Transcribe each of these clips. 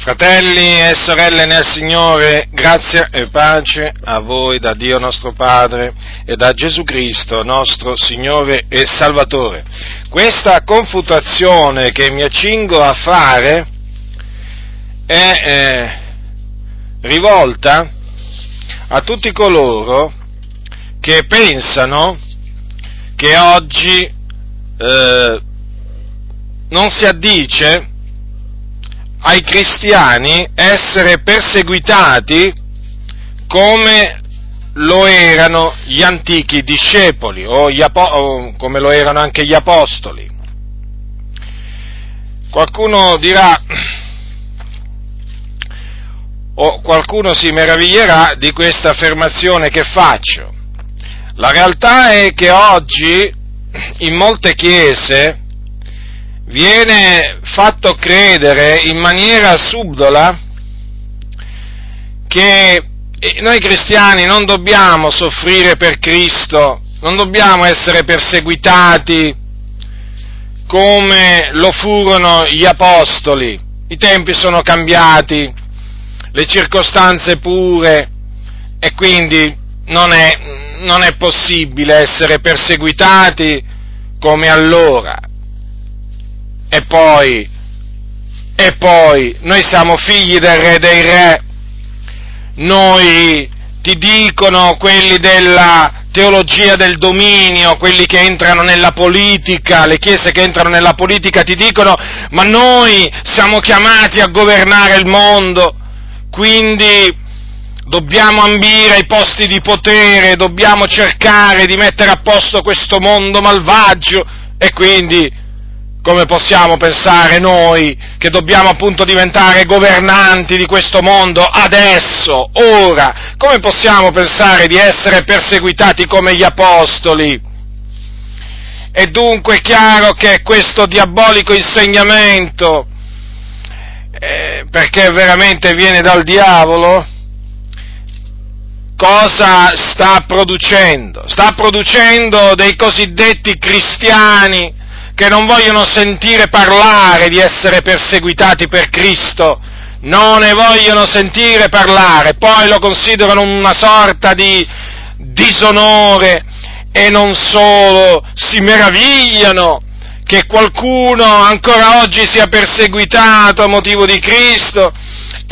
Fratelli e sorelle nel Signore, grazia e pace a voi da Dio nostro Padre e da Gesù Cristo, nostro Signore e Salvatore. Questa confutazione che mi accingo a fare è eh, rivolta a tutti coloro che pensano che oggi eh, non si addice ai cristiani essere perseguitati come lo erano gli antichi discepoli o, apo- o come lo erano anche gli apostoli. Qualcuno dirà, o qualcuno si meraviglierà di questa affermazione che faccio. La realtà è che oggi in molte chiese viene fatto credere in maniera subdola che noi cristiani non dobbiamo soffrire per Cristo, non dobbiamo essere perseguitati come lo furono gli apostoli. I tempi sono cambiati, le circostanze pure e quindi non è, non è possibile essere perseguitati come allora. E poi, e poi, noi siamo figli del re dei re, noi ti dicono quelli della teologia del dominio, quelli che entrano nella politica, le chiese che entrano nella politica ti dicono ma noi siamo chiamati a governare il mondo, quindi dobbiamo ambire ai posti di potere, dobbiamo cercare di mettere a posto questo mondo malvagio e quindi come possiamo pensare noi che dobbiamo appunto diventare governanti di questo mondo adesso, ora? Come possiamo pensare di essere perseguitati come gli apostoli? È dunque chiaro che questo diabolico insegnamento, eh, perché veramente viene dal diavolo, cosa sta producendo? Sta producendo dei cosiddetti cristiani che non vogliono sentire parlare di essere perseguitati per Cristo, non ne vogliono sentire parlare, poi lo considerano una sorta di disonore e non solo, si meravigliano che qualcuno ancora oggi sia perseguitato a motivo di Cristo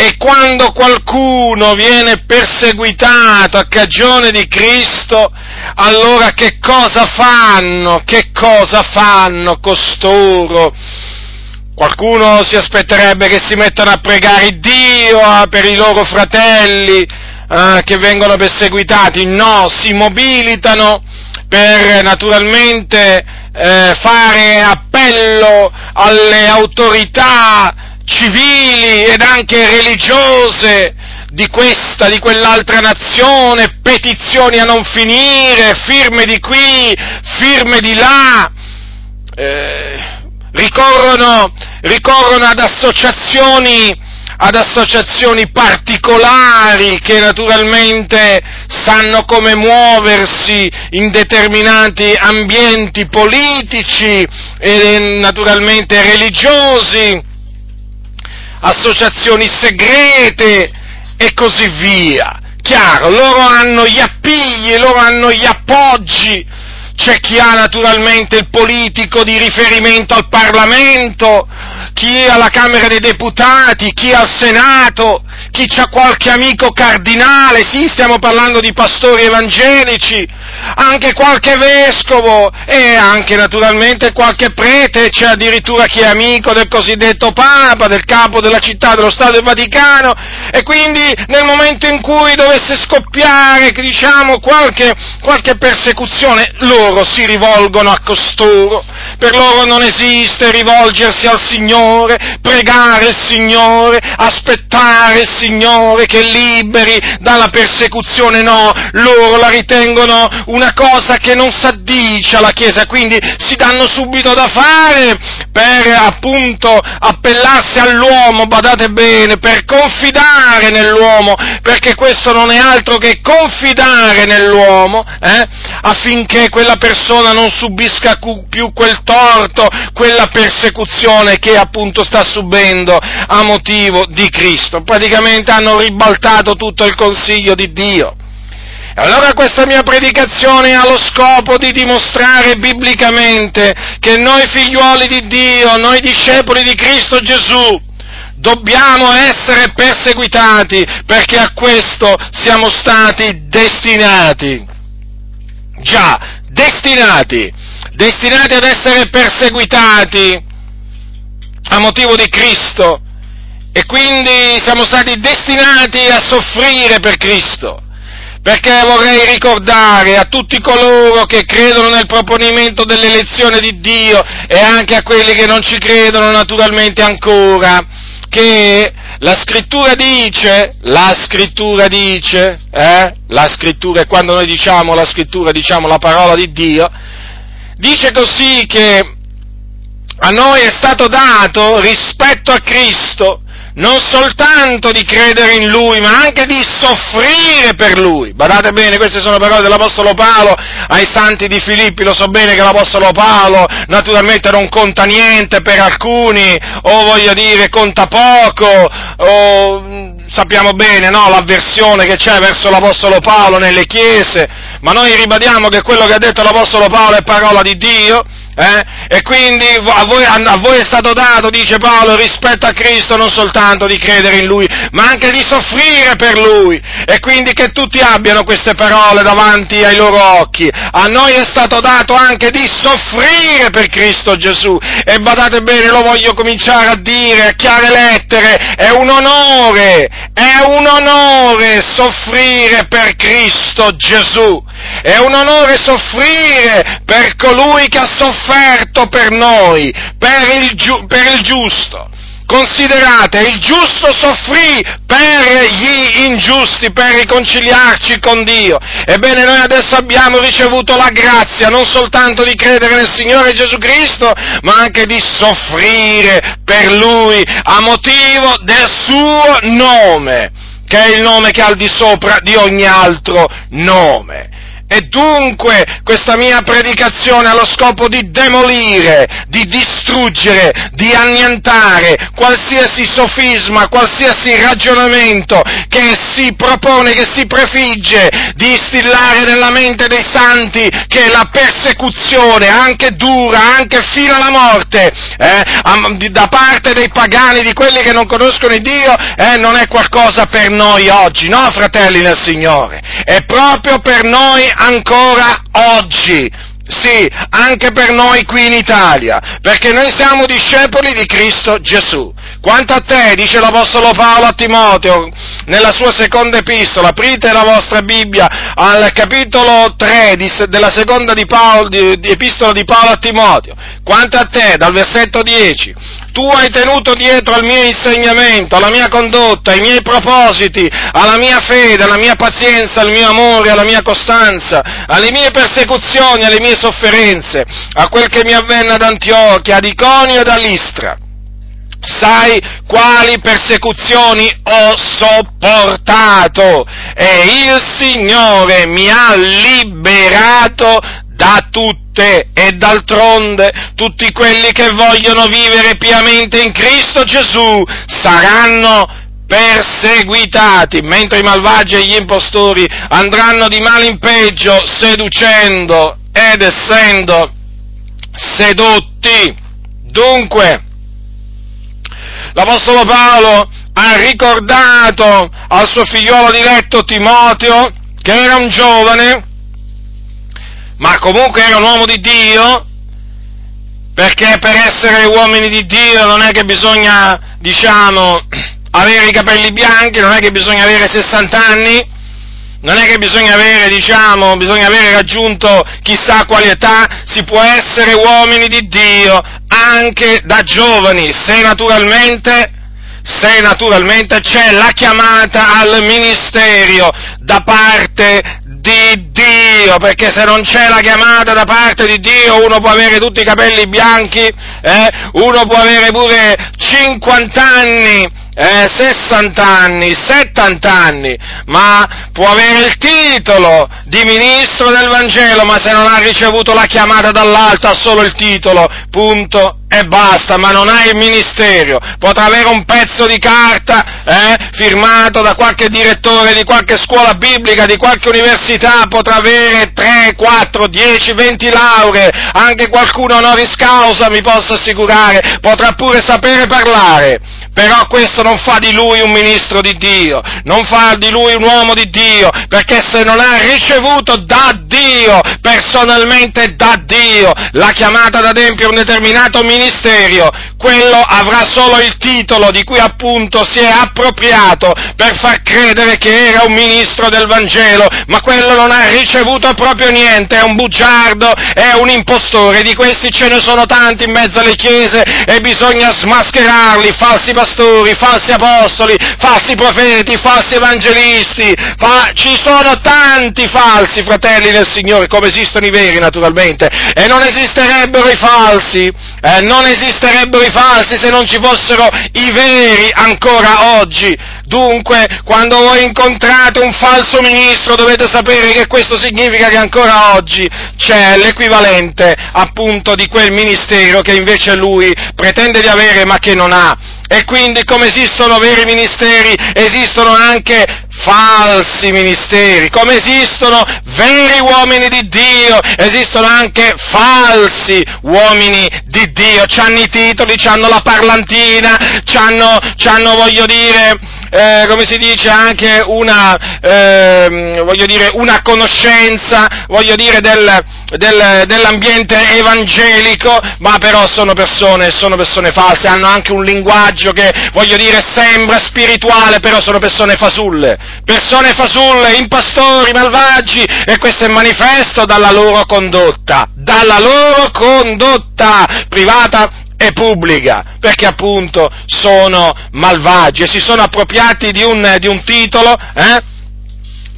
e quando qualcuno viene perseguitato a cagione di Cristo, allora che cosa fanno? Che cosa fanno costoro? Qualcuno si aspetterebbe che si mettano a pregare Dio ah, per i loro fratelli eh, che vengono perseguitati, no, si mobilitano per naturalmente eh, fare appello alle autorità civili ed anche religiose di questa, di quell'altra nazione, petizioni a non finire, firme di qui, firme di là, eh, ricorrono, ricorrono ad associazioni ad associazioni particolari che naturalmente sanno come muoversi in determinati ambienti politici e naturalmente religiosi, associazioni segrete e così via. Chiaro, loro hanno gli appigli, loro hanno gli appoggi, c'è chi ha naturalmente il politico di riferimento al Parlamento, chi alla Camera dei Deputati, chi al Senato, chi ha qualche amico cardinale, sì, stiamo parlando di pastori evangelici, anche qualche vescovo. E anche naturalmente qualche prete, c'è addirittura chi è amico del cosiddetto Papa, del capo della città dello Stato del Vaticano. E quindi nel momento in cui dovesse scoppiare, diciamo, qualche, qualche persecuzione, loro si rivolgono a costoro, per loro non esiste rivolgersi al Signore, pregare il Signore, aspettare il Signore che liberi dalla persecuzione, no, loro la ritengono una cosa che non s'addice alla Chiesa, quindi si danno subito da fare per appunto appellarsi all'uomo, badate bene, per confidare nell'uomo, perché questo non è altro che confidare nell'uomo, eh, affinché quella persona non subisca più quel torto, quella persecuzione che appunto sta subendo a motivo di Cristo. Praticamente hanno ribaltato tutto il consiglio di Dio. E allora questa mia predicazione ha lo scopo di dimostrare biblicamente che noi figliuoli di Dio, noi discepoli di Cristo Gesù, dobbiamo essere perseguitati perché a questo siamo stati destinati. Già, destinati, destinati ad essere perseguitati a motivo di Cristo e quindi siamo stati destinati a soffrire per Cristo. Perché vorrei ricordare a tutti coloro che credono nel proponimento dell'elezione di Dio e anche a quelli che non ci credono naturalmente ancora, che la scrittura dice, la scrittura dice, eh, la scrittura, e quando noi diciamo la scrittura diciamo la parola di Dio, dice così che a noi è stato dato rispetto a Cristo non soltanto di credere in Lui, ma anche di soffrire per Lui. Badate bene, queste sono parole dell'Apostolo Paolo ai santi di Filippi, lo so bene che l'Apostolo Paolo naturalmente non conta niente per alcuni, o voglio dire conta poco, o mm, sappiamo bene no, l'avversione che c'è verso l'Apostolo Paolo nelle chiese, ma noi ribadiamo che quello che ha detto l'Apostolo Paolo è parola di Dio, eh? E quindi a voi, a voi, è stato dato, dice Paolo, rispetto a Cristo non soltanto di credere in Lui, ma anche di soffrire per Lui. E quindi che tutti abbiano queste parole davanti ai loro occhi. A noi è stato dato anche di soffrire per Cristo Gesù. E badate bene, lo voglio cominciare a dire a chiare lettere, è un onore, è un onore soffrire per Cristo Gesù. È un onore soffrire per colui che ha sofferto per noi, per il, giu- per il giusto. Considerate, il giusto soffrì per gli ingiusti, per riconciliarci con Dio. Ebbene, noi adesso abbiamo ricevuto la grazia non soltanto di credere nel Signore Gesù Cristo, ma anche di soffrire per Lui a motivo del suo nome, che è il nome che è al di sopra di ogni altro nome. E dunque questa mia predicazione ha lo scopo di demolire, di distruggere, di annientare qualsiasi sofisma, qualsiasi ragionamento che si propone, che si prefigge di instillare nella mente dei santi che la persecuzione, anche dura, anche fino alla morte, eh, da parte dei pagani, di quelli che non conoscono il Dio, eh, non è qualcosa per noi oggi, no fratelli nel Signore, è proprio per noi ancora oggi. Sì, anche per noi qui in Italia, perché noi siamo discepoli di Cristo Gesù. Quanto a te, dice l'Apostolo Paolo a Timoteo, nella sua seconda epistola, aprite la vostra Bibbia al capitolo 3 di, della seconda di Paolo, di, di epistola di Paolo a Timoteo. Quanto a te, dal versetto 10, tu hai tenuto dietro al mio insegnamento, alla mia condotta, ai miei propositi, alla mia fede, alla mia pazienza, al mio amore, alla mia costanza, alle mie persecuzioni, alle mie sofferenze, a quel che mi avvenne ad Antiochia, ad Iconio ed all'Istra. Sai quali persecuzioni ho sopportato e il Signore mi ha liberato da tutte e d'altronde tutti quelli che vogliono vivere piamente in Cristo Gesù saranno perseguitati, mentre i malvagi e gli impostori andranno di male in peggio seducendo ed essendo sedotti. Dunque, l'Apostolo Paolo ha ricordato al suo figliolo diletto Timoteo, che era un giovane, ma comunque era un uomo di Dio, perché per essere uomini di Dio non è che bisogna, diciamo, avere i capelli bianchi, non è che bisogna avere 60 anni, non è che bisogna avere, diciamo, bisogna avere raggiunto chissà quale età, si può essere uomini di Dio anche da giovani, se naturalmente se naturalmente c'è la chiamata al ministero da parte di Dio, perché se non c'è la chiamata da parte di Dio uno può avere tutti i capelli bianchi, eh? uno può avere pure 50 anni, eh, 60 anni, 70 anni, ma può avere il titolo di ministro del Vangelo, ma se non ha ricevuto la chiamata dall'alto ha solo il titolo, punto e basta, ma non ha il ministero. Potrà avere un pezzo di carta eh, firmato da qualche direttore di qualche scuola biblica, di qualche università, potrà avere 3, 4, 10, 20 lauree, anche qualcuno honoris causa, mi posso assicurare, potrà pure sapere parlare però questo non fa di lui un ministro di Dio, non fa di lui un uomo di Dio, perché se non ha ricevuto da Dio, personalmente da Dio, la chiamata ad adempiere un determinato ministero, quello avrà solo il titolo di cui appunto si è appropriato per far credere che era un ministro del Vangelo, ma quello non ha ricevuto proprio niente, è un bugiardo, è un impostore, di questi ce ne sono tanti in mezzo alle chiese e bisogna smascherarli, falsi pastori, falsi apostoli, falsi profeti, falsi evangelisti, fa- ci sono tanti falsi fratelli del Signore, come esistono i veri naturalmente, e non esisterebbero i falsi, eh, non esisterebbero i falsi se non ci fossero i veri ancora oggi. Dunque, quando voi incontrate un falso ministro dovete sapere che questo significa che ancora oggi c'è l'equivalente appunto di quel ministero che invece lui pretende di avere ma che non ha. E quindi come esistono veri ministeri, esistono anche falsi ministeri, come esistono veri uomini di Dio, esistono anche falsi uomini di Dio, hanno i titoli, hanno la parlantina, hanno, voglio dire, eh, come si dice, anche una, eh, voglio dire, una conoscenza, voglio dire, del, del, dell'ambiente evangelico, ma però sono persone, sono persone false, hanno anche un linguaggio che, voglio dire, sembra spirituale, però sono persone fasulle, persone fasulle, impastori, malvagi, e questo è manifesto dalla loro condotta, dalla loro condotta privata e pubblica, perché appunto sono malvagi e si sono appropriati di un, di un titolo, eh?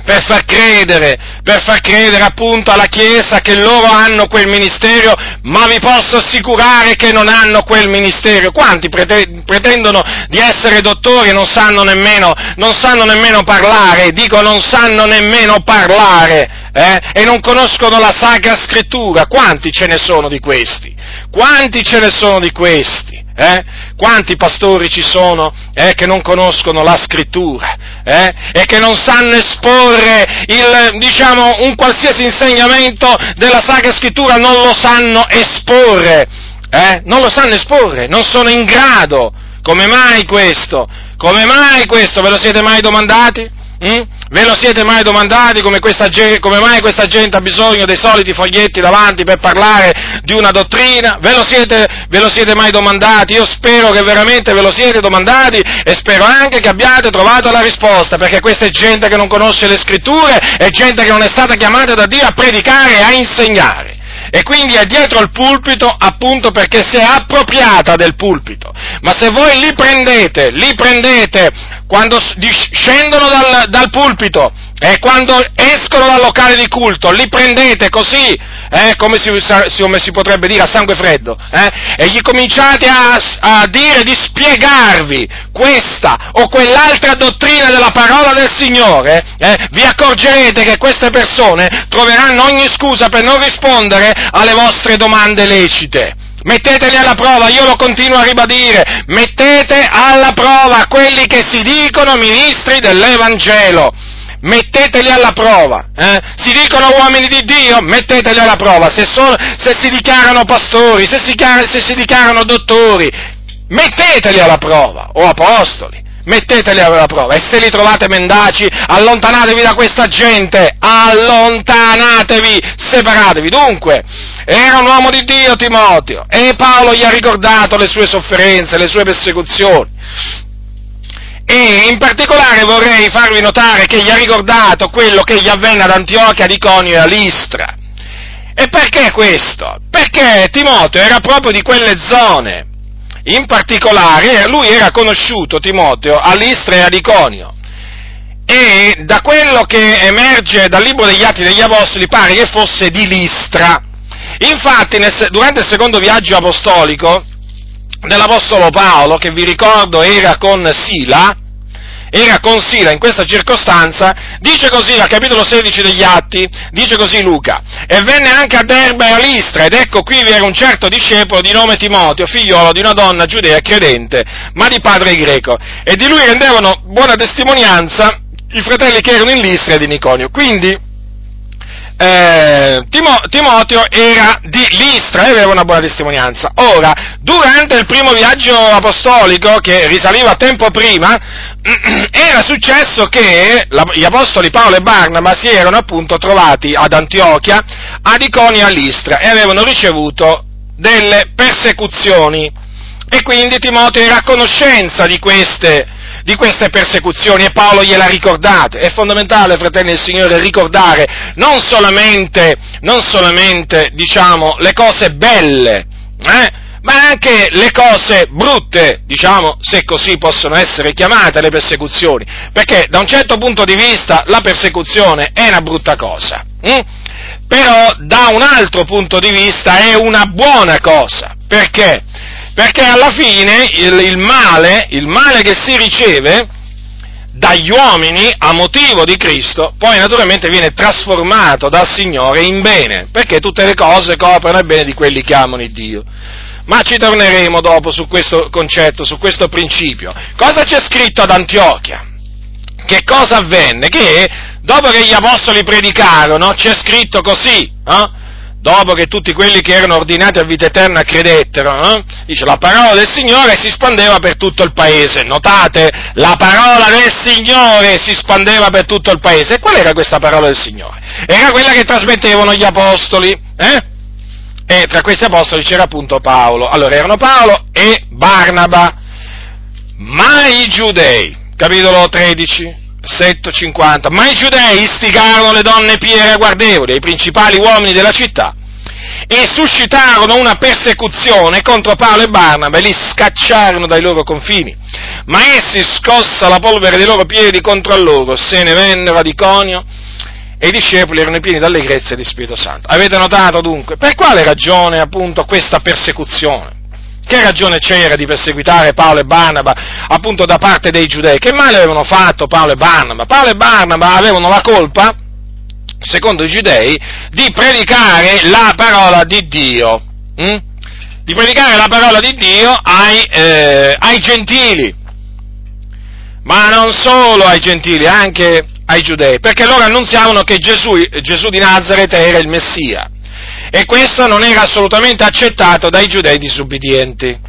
per far credere, per far credere appunto alla Chiesa che loro hanno quel ministero, ma vi posso assicurare che non hanno quel ministero. Quanti pretendono di essere dottori e non sanno nemmeno, non sanno nemmeno parlare, dico non sanno nemmeno parlare, eh? e non conoscono la Sacra Scrittura. Quanti ce ne sono di questi? Quanti ce ne sono di questi? Eh? Quanti pastori ci sono eh, che non conoscono la scrittura eh? e che non sanno esporre il, diciamo, un qualsiasi insegnamento della Sacra Scrittura, non lo sanno esporre, eh? non lo sanno esporre, non sono in grado. Come mai questo? Come mai questo? Ve lo siete mai domandati? Mm? Ve lo siete mai domandati come, questa, come, mai questa gente ha bisogno dei soliti foglietti davanti per parlare di una dottrina? Ve lo, siete, ve lo siete mai domandati? Io spero che veramente ve lo siete domandati e spero anche che abbiate trovato la risposta, perché questa è gente che non conosce le scritture, è gente che non è stata chiamata da Dio a predicare e a insegnare e quindi è dietro il pulpito appunto perché si è appropriata del pulpito. Ma se voi li prendete, li prendete quando scendono dal, dal pulpito e quando escono dal locale di culto, li prendete così, eh, come, si, come, si, potrebbe dire, a sangue freddo, eh, e gli cominciate a, a, dire di spiegarvi questa o quell'altra dottrina della parola del Signore, eh, vi accorgerete che queste persone troveranno ogni scusa per non rispondere alle vostre domande lecite. Metteteli alla prova, io lo continuo a ribadire, mettete alla prova quelli che si dicono ministri dell'Evangelo metteteli alla prova. Eh? Si dicono uomini di Dio, metteteli alla prova. Se, sono, se si dichiarano pastori, se si, se si dichiarano dottori, metteteli alla prova, o apostoli. Metteteli alla prova e se li trovate mendaci, allontanatevi da questa gente, allontanatevi, separatevi. Dunque, era un uomo di Dio Timoteo e Paolo gli ha ricordato le sue sofferenze, le sue persecuzioni e in particolare vorrei farvi notare che gli ha ricordato quello che gli avvenne ad Antiochia, ad Iconio e a Listra. E perché questo? Perché Timoteo era proprio di quelle zone. In particolare lui era conosciuto, Timoteo, a Listra e ad Iconio. e da quello che emerge dal libro degli Atti degli Apostoli pare che fosse di Listra. Infatti, nel, durante il secondo viaggio apostolico dell'Apostolo Paolo, che vi ricordo era con Sila, era con Sila in questa circostanza, dice così al capitolo 16 degli Atti, dice così Luca, e venne anche a Derba e a Listra, ed ecco qui vi era un certo discepolo di nome Timoteo, figliolo di una donna giudea credente, ma di padre greco, e di lui rendevano buona testimonianza i fratelli che erano in Listra e di Niconio. Quindi, eh, Timo, Timoteo era di Listra e aveva una buona testimonianza. Ora, durante il primo viaggio apostolico, che risaliva tempo prima, era successo che la, gli apostoli Paolo e Barnaba si erano appunto trovati ad Antiochia, ad Iconia e a Listra e avevano ricevuto delle persecuzioni. E quindi Timoteo era a conoscenza di queste di queste persecuzioni e Paolo gliela ricordate. È fondamentale, fratelli del Signore, ricordare non solamente, non solamente diciamo, le cose belle, eh, ma anche le cose brutte, diciamo, se così possono essere chiamate le persecuzioni, perché da un certo punto di vista la persecuzione è una brutta cosa, hm? però da un altro punto di vista è una buona cosa, perché? Perché alla fine il, il, male, il male che si riceve dagli uomini a motivo di Cristo, poi naturalmente viene trasformato dal Signore in bene, perché tutte le cose coprono il bene di quelli che amano il Dio. Ma ci torneremo dopo su questo concetto, su questo principio. Cosa c'è scritto ad Antiochia? Che cosa avvenne? Che dopo che gli apostoli predicarono, c'è scritto così, eh? Dopo che tutti quelli che erano ordinati a vita eterna credettero, eh? dice la parola del Signore si spandeva per tutto il paese. Notate, la parola del Signore si spandeva per tutto il paese. E qual era questa parola del Signore? Era quella che trasmettevano gli apostoli, eh? E tra questi apostoli c'era appunto Paolo. Allora erano Paolo e Barnaba. Ma i giudei, capitolo 13, versetto 50, ma i giudei istigarono le donne pie ragguardevoli, i principali uomini della città, e suscitarono una persecuzione contro Paolo e Barnaba e li scacciarono dai loro confini. Ma essi, scossa la polvere dei loro piedi contro loro, se ne vennero ad Iconio e i discepoli erano pieni d'allegrezza e di Spirito Santo. Avete notato dunque per quale ragione appunto questa persecuzione? Che ragione c'era di perseguitare Paolo e Barnaba appunto da parte dei giudei? Che male avevano fatto Paolo e Barnaba? Paolo e Barnaba avevano la colpa, secondo i giudei, di predicare la parola di Dio. Hm? Di predicare la parola di Dio ai, eh, ai gentili. Ma non solo ai gentili, anche ai giudei, perché loro annunziavano che Gesù, Gesù di Nazareth era il Messia e questo non era assolutamente accettato dai giudei disubbidienti.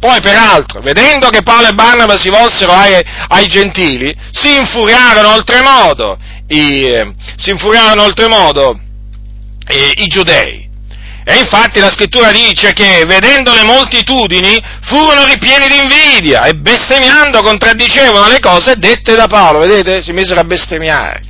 Poi, peraltro, vedendo che Paolo e Barnaba si volsero ai, ai gentili, si infuriarono oltremodo, i, eh, si infuriarono oltremodo eh, i giudei. E infatti la scrittura dice che, vedendo le moltitudini, furono ripieni di invidia e bestemmiando contraddicevano le cose dette da Paolo. Vedete? Si misero a bestemmiare.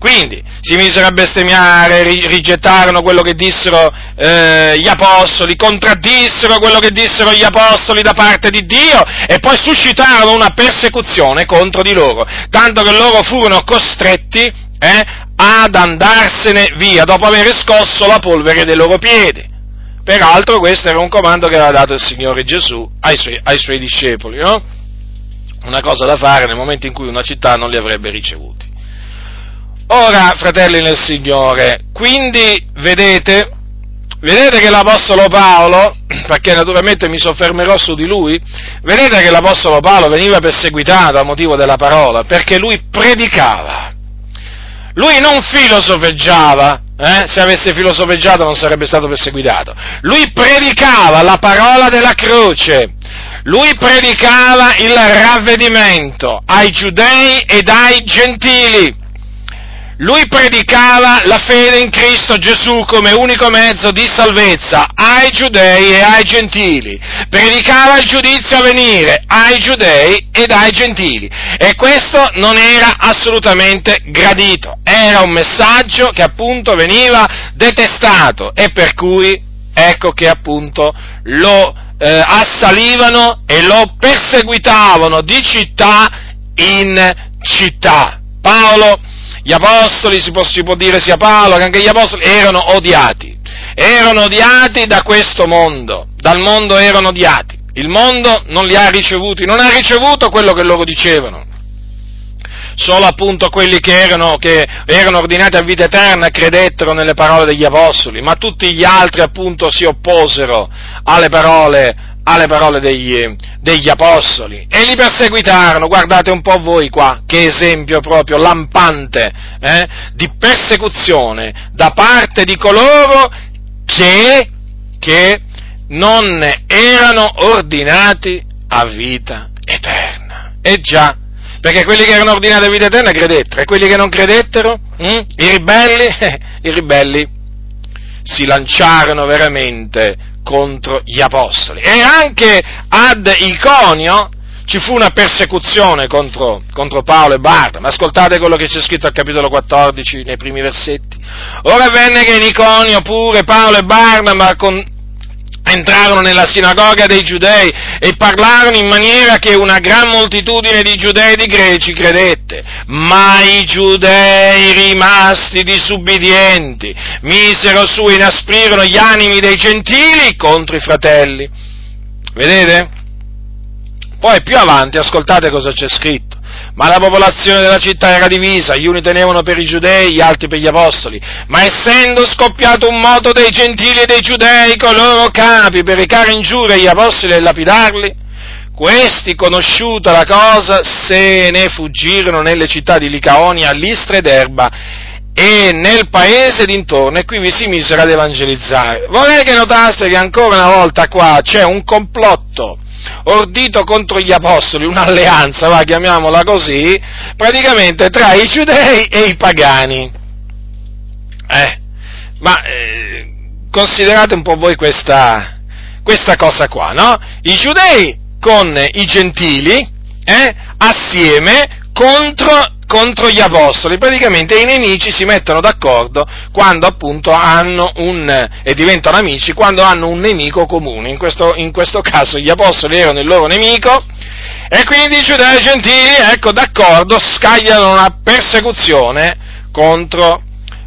Quindi si misero a bestemmiare, rigettarono quello che dissero eh, gli apostoli, contraddissero quello che dissero gli apostoli da parte di Dio e poi suscitarono una persecuzione contro di loro, tanto che loro furono costretti eh, ad andarsene via dopo aver scosso la polvere dei loro piedi. Peraltro questo era un comando che aveva dato il Signore Gesù ai suoi, ai suoi discepoli, no? Una cosa da fare nel momento in cui una città non li avrebbe ricevuti. Ora, fratelli nel Signore, quindi vedete, vedete che l'Apostolo Paolo, perché naturalmente mi soffermerò su di lui, vedete che l'Apostolo Paolo veniva perseguitato a motivo della parola, perché lui predicava. Lui non filosofeggiava, eh? se avesse filosofeggiato non sarebbe stato perseguitato. Lui predicava la parola della croce, lui predicava il ravvedimento ai giudei ed ai gentili lui predicava la fede in Cristo Gesù come unico mezzo di salvezza ai giudei e ai gentili, predicava il giudizio a venire ai giudei ed ai gentili. E questo non era assolutamente gradito, era un messaggio che appunto veniva detestato e per cui ecco che appunto lo eh, assalivano e lo perseguitavano di città in città. Paolo, gli apostoli, si può, si può dire sia Paolo che anche gli apostoli, erano odiati. Erano odiati da questo mondo, dal mondo erano odiati. Il mondo non li ha ricevuti, non ha ricevuto quello che loro dicevano solo appunto quelli che erano, che erano, ordinati a vita eterna credettero nelle parole degli apostoli, ma tutti gli altri appunto si opposero alle parole, alle parole degli, degli, apostoli e li perseguitarono. Guardate un po' voi qua, che esempio proprio lampante eh, di persecuzione da parte di coloro che, che non erano ordinati a vita eterna. E già, perché quelli che erano ordinati a vita eterna credettero, e quelli che non credettero, hm, i ribelli, i ribelli si lanciarono veramente contro gli apostoli. E anche ad Iconio ci fu una persecuzione contro, contro Paolo e Barnaba. Ascoltate quello che c'è scritto al capitolo 14, nei primi versetti. Ora venne che in Iconio pure Paolo e Barnaba con, entrarono nella sinagoga dei giudei e parlarono in maniera che una gran moltitudine di giudei e di greci credette, ma i giudei rimasti disubbidienti misero su e inasprirono gli animi dei gentili contro i fratelli. Vedete? Poi più avanti ascoltate cosa c'è scritto ma la popolazione della città era divisa, gli uni tenevano per i giudei, gli altri per gli apostoli, ma essendo scoppiato un moto dei gentili e dei giudei con loro capi per recare ingiurie agli apostoli e lapidarli, questi, conosciuta la cosa, se ne fuggirono nelle città di Licaonia, Listra ed Erba, e nel paese d'intorno, e qui vi si misero ad evangelizzare. Vorrei che notaste che ancora una volta qua c'è un complotto ordito contro gli apostoli, un'alleanza, va, chiamiamola così, praticamente tra i giudei e i pagani. Eh, ma eh, considerate un po' voi questa, questa cosa qua, no? I giudei con i gentili, eh, assieme contro contro gli apostoli, praticamente i nemici si mettono d'accordo quando appunto hanno un, e diventano amici quando hanno un nemico comune, in questo, in questo caso gli apostoli erano il loro nemico. E quindi i giudei e gentili, ecco, d'accordo, scagliano una persecuzione contro,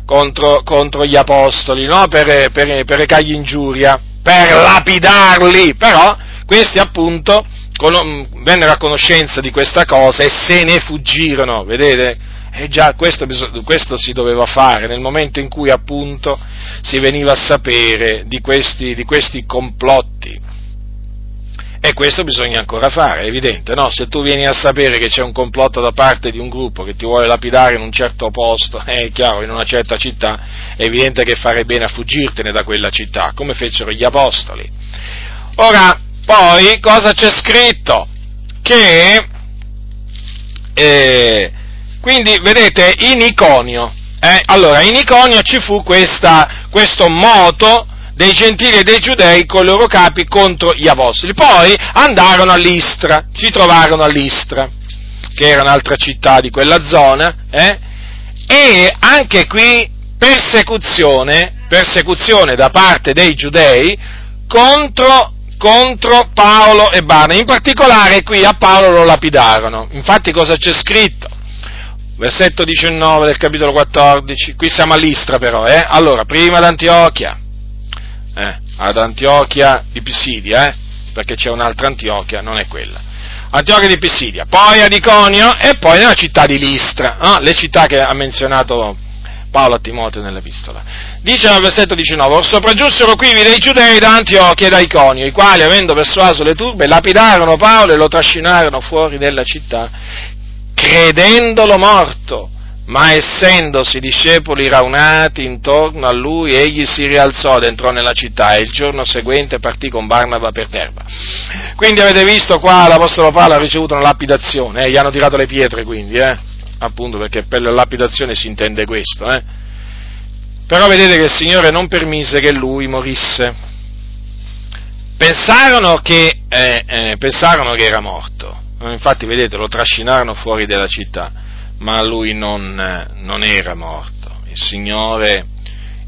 contro, contro gli apostoli, no? per, per, per recargli ingiuria, per lapidarli, però questi appunto vennero a conoscenza di questa cosa e se ne fuggirono, vedete? E già questo, questo, si doveva fare nel momento in cui appunto si veniva a sapere di questi, di questi complotti. E questo bisogna ancora fare, è evidente, no? Se tu vieni a sapere che c'è un complotto da parte di un gruppo che ti vuole lapidare in un certo posto, è chiaro, in una certa città, è evidente che fare bene a fuggirtene da quella città, come fecero gli apostoli. Ora, poi cosa c'è scritto? Che, eh, quindi vedete, in Iconio, eh, allora in Iconio ci fu questa, questo moto dei gentili e dei giudei con i loro capi contro gli apostoli. Poi andarono a Listra, si trovarono a Listra, che era un'altra città di quella zona, eh, e anche qui persecuzione, persecuzione da parte dei giudei contro contro Paolo e Barnaba. In particolare qui a Paolo lo lapidarono. Infatti cosa c'è scritto? Versetto 19 del capitolo 14, qui siamo a Listra però, eh? Allora, prima ad Antiochia, eh? ad Antiochia di Pisidia, eh? Perché c'è un'altra Antiochia, non è quella. Antiochia di Pisidia, poi ad Iconio e poi nella città di Listra, no? le città che ha menzionato Paolo a Timoteo nell'epistola. Dice nel versetto 19, or sopraggiunsero quivi dei giudei da Antiochia e da Iconio, i quali, avendo persuaso le turbe, lapidarono Paolo e lo trascinarono fuori della città, credendolo morto. Ma essendosi discepoli raunati intorno a lui, egli si rialzò ed entrò nella città e il giorno seguente partì con Barnaba per terra. Quindi avete visto qua l'Apostolo Paolo ha ricevuto una lapidazione, eh? gli hanno tirato le pietre quindi, eh? Appunto perché per la lapidazione si intende questo, eh? Però vedete che il Signore non permise che lui morisse. Pensarono che, eh, eh, pensarono che era morto, infatti vedete lo trascinarono fuori dalla città, ma lui non, non era morto. Il Signore,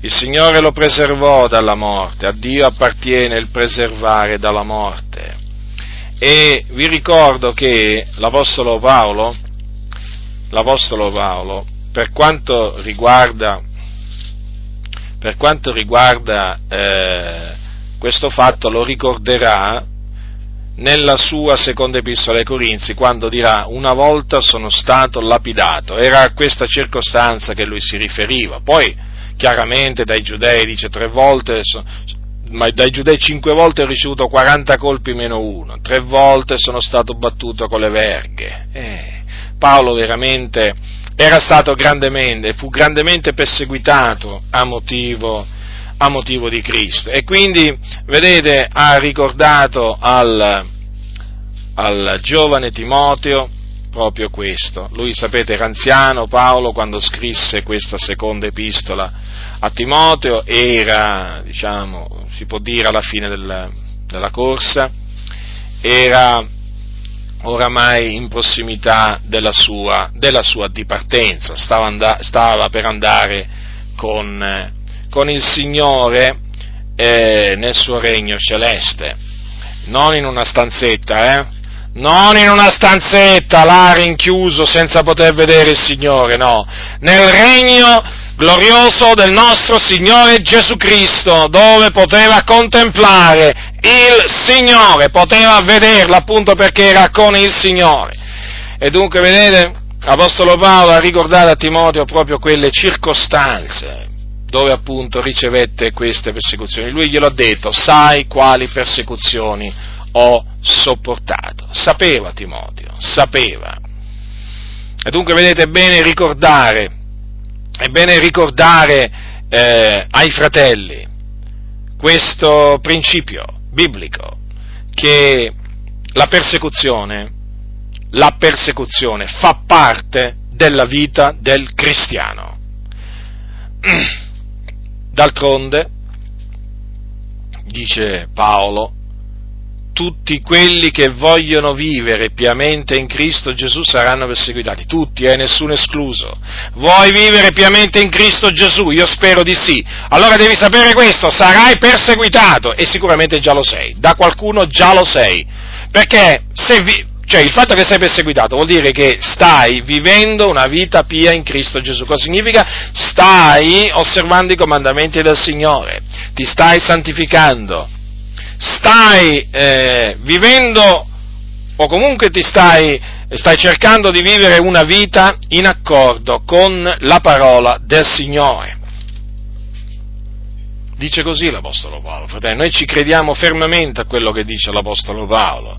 il Signore lo preservò dalla morte, a Dio appartiene il preservare dalla morte. E vi ricordo che l'Apostolo Paolo l'Apostolo Paolo, per quanto riguarda, per quanto riguarda eh, questo fatto, lo ricorderà nella sua seconda epistola ai Corinzi, quando dirà una volta sono stato lapidato. Era a questa circostanza che lui si riferiva. Poi, chiaramente, dai giudei dice tre volte, ma dai giudei cinque volte ho ricevuto 40 colpi meno uno, tre volte sono stato battuto con le verghe. Eh, Paolo veramente era stato grandemente, fu grandemente perseguitato a motivo a motivo di Cristo. E quindi, vedete, ha ricordato al, al giovane Timoteo proprio questo. Lui, sapete, era anziano Paolo quando scrisse questa seconda epistola a Timoteo, era, diciamo, si può dire alla fine del, della corsa, era oramai in prossimità della sua, della sua dipartenza, stava, and- stava per andare con, con il Signore eh, nel suo regno celeste, non in una stanzetta, eh? non in una stanzetta là rinchiuso senza poter vedere il Signore, no, nel regno glorioso del nostro Signore Gesù Cristo, dove poteva contemplare il Signore, poteva vederlo appunto perché era con il Signore. E dunque, vedete, l'Apostolo Paolo ha ricordato a Timoteo proprio quelle circostanze dove appunto ricevette queste persecuzioni. Lui glielo ha detto, sai quali persecuzioni ho sopportato. Sapeva Timoteo, sapeva. E dunque vedete, è bene ricordare, è bene ricordare eh, ai fratelli questo principio biblico, che la persecuzione, la persecuzione fa parte della vita del cristiano. D'altronde, dice Paolo, tutti quelli che vogliono vivere piamente in Cristo Gesù saranno perseguitati, tutti, eh, nessuno escluso. Vuoi vivere piamente in Cristo Gesù? Io spero di sì. Allora devi sapere questo, sarai perseguitato e sicuramente già lo sei, da qualcuno già lo sei, perché se vi, cioè il fatto che sei perseguitato vuol dire che stai vivendo una vita pia in Cristo Gesù. Cosa significa? Stai osservando i comandamenti del Signore, ti stai santificando, stai eh, vivendo o comunque ti stai, stai cercando di vivere una vita in accordo con la parola del Signore. Dice così l'Apostolo Paolo, fratello, noi ci crediamo fermamente a quello che dice l'Apostolo Paolo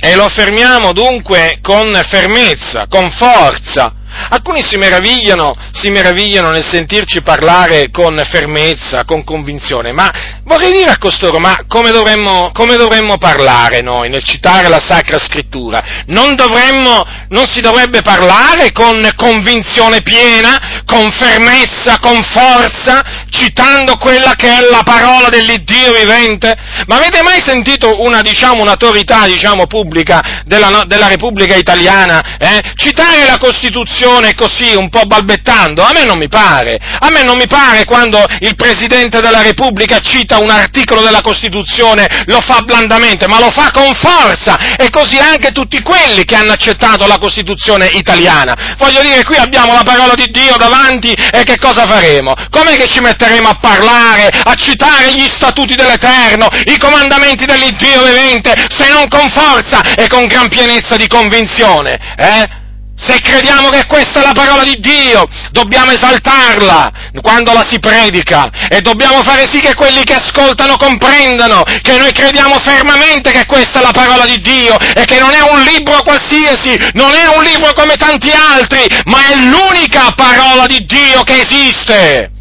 e lo affermiamo dunque con fermezza, con forza, Alcuni si meravigliano, si meravigliano nel sentirci parlare con fermezza, con convinzione, ma vorrei dire a costoro, ma come dovremmo, come dovremmo parlare noi nel citare la Sacra Scrittura? Non dovremmo, non si dovrebbe parlare con convinzione piena, con fermezza, con forza, citando quella che è la parola dell'Iddio vivente? Ma avete mai sentito una, diciamo, un'autorità, diciamo, pubblica della, della Repubblica Italiana, eh, citare la Costituzione così un po' balbettando? A me non mi pare. A me non mi pare quando il Presidente della Repubblica cita un articolo della Costituzione, lo fa blandamente, ma lo fa con forza. E così anche tutti quelli che hanno accettato la Costituzione italiana. Voglio dire, qui abbiamo la parola di Dio davanti e che cosa faremo? Com'è che ci metteremo a parlare, a citare gli statuti dell'Eterno, i comandamenti dell'Iddio vivente, se non con forza e con gran pienezza di convinzione? Eh? Se crediamo che questa è la parola di Dio, dobbiamo esaltarla quando la si predica e dobbiamo fare sì che quelli che ascoltano comprendano che noi crediamo fermamente che questa è la parola di Dio e che non è un libro qualsiasi, non è un libro come tanti altri, ma è l'unica parola di Dio che esiste.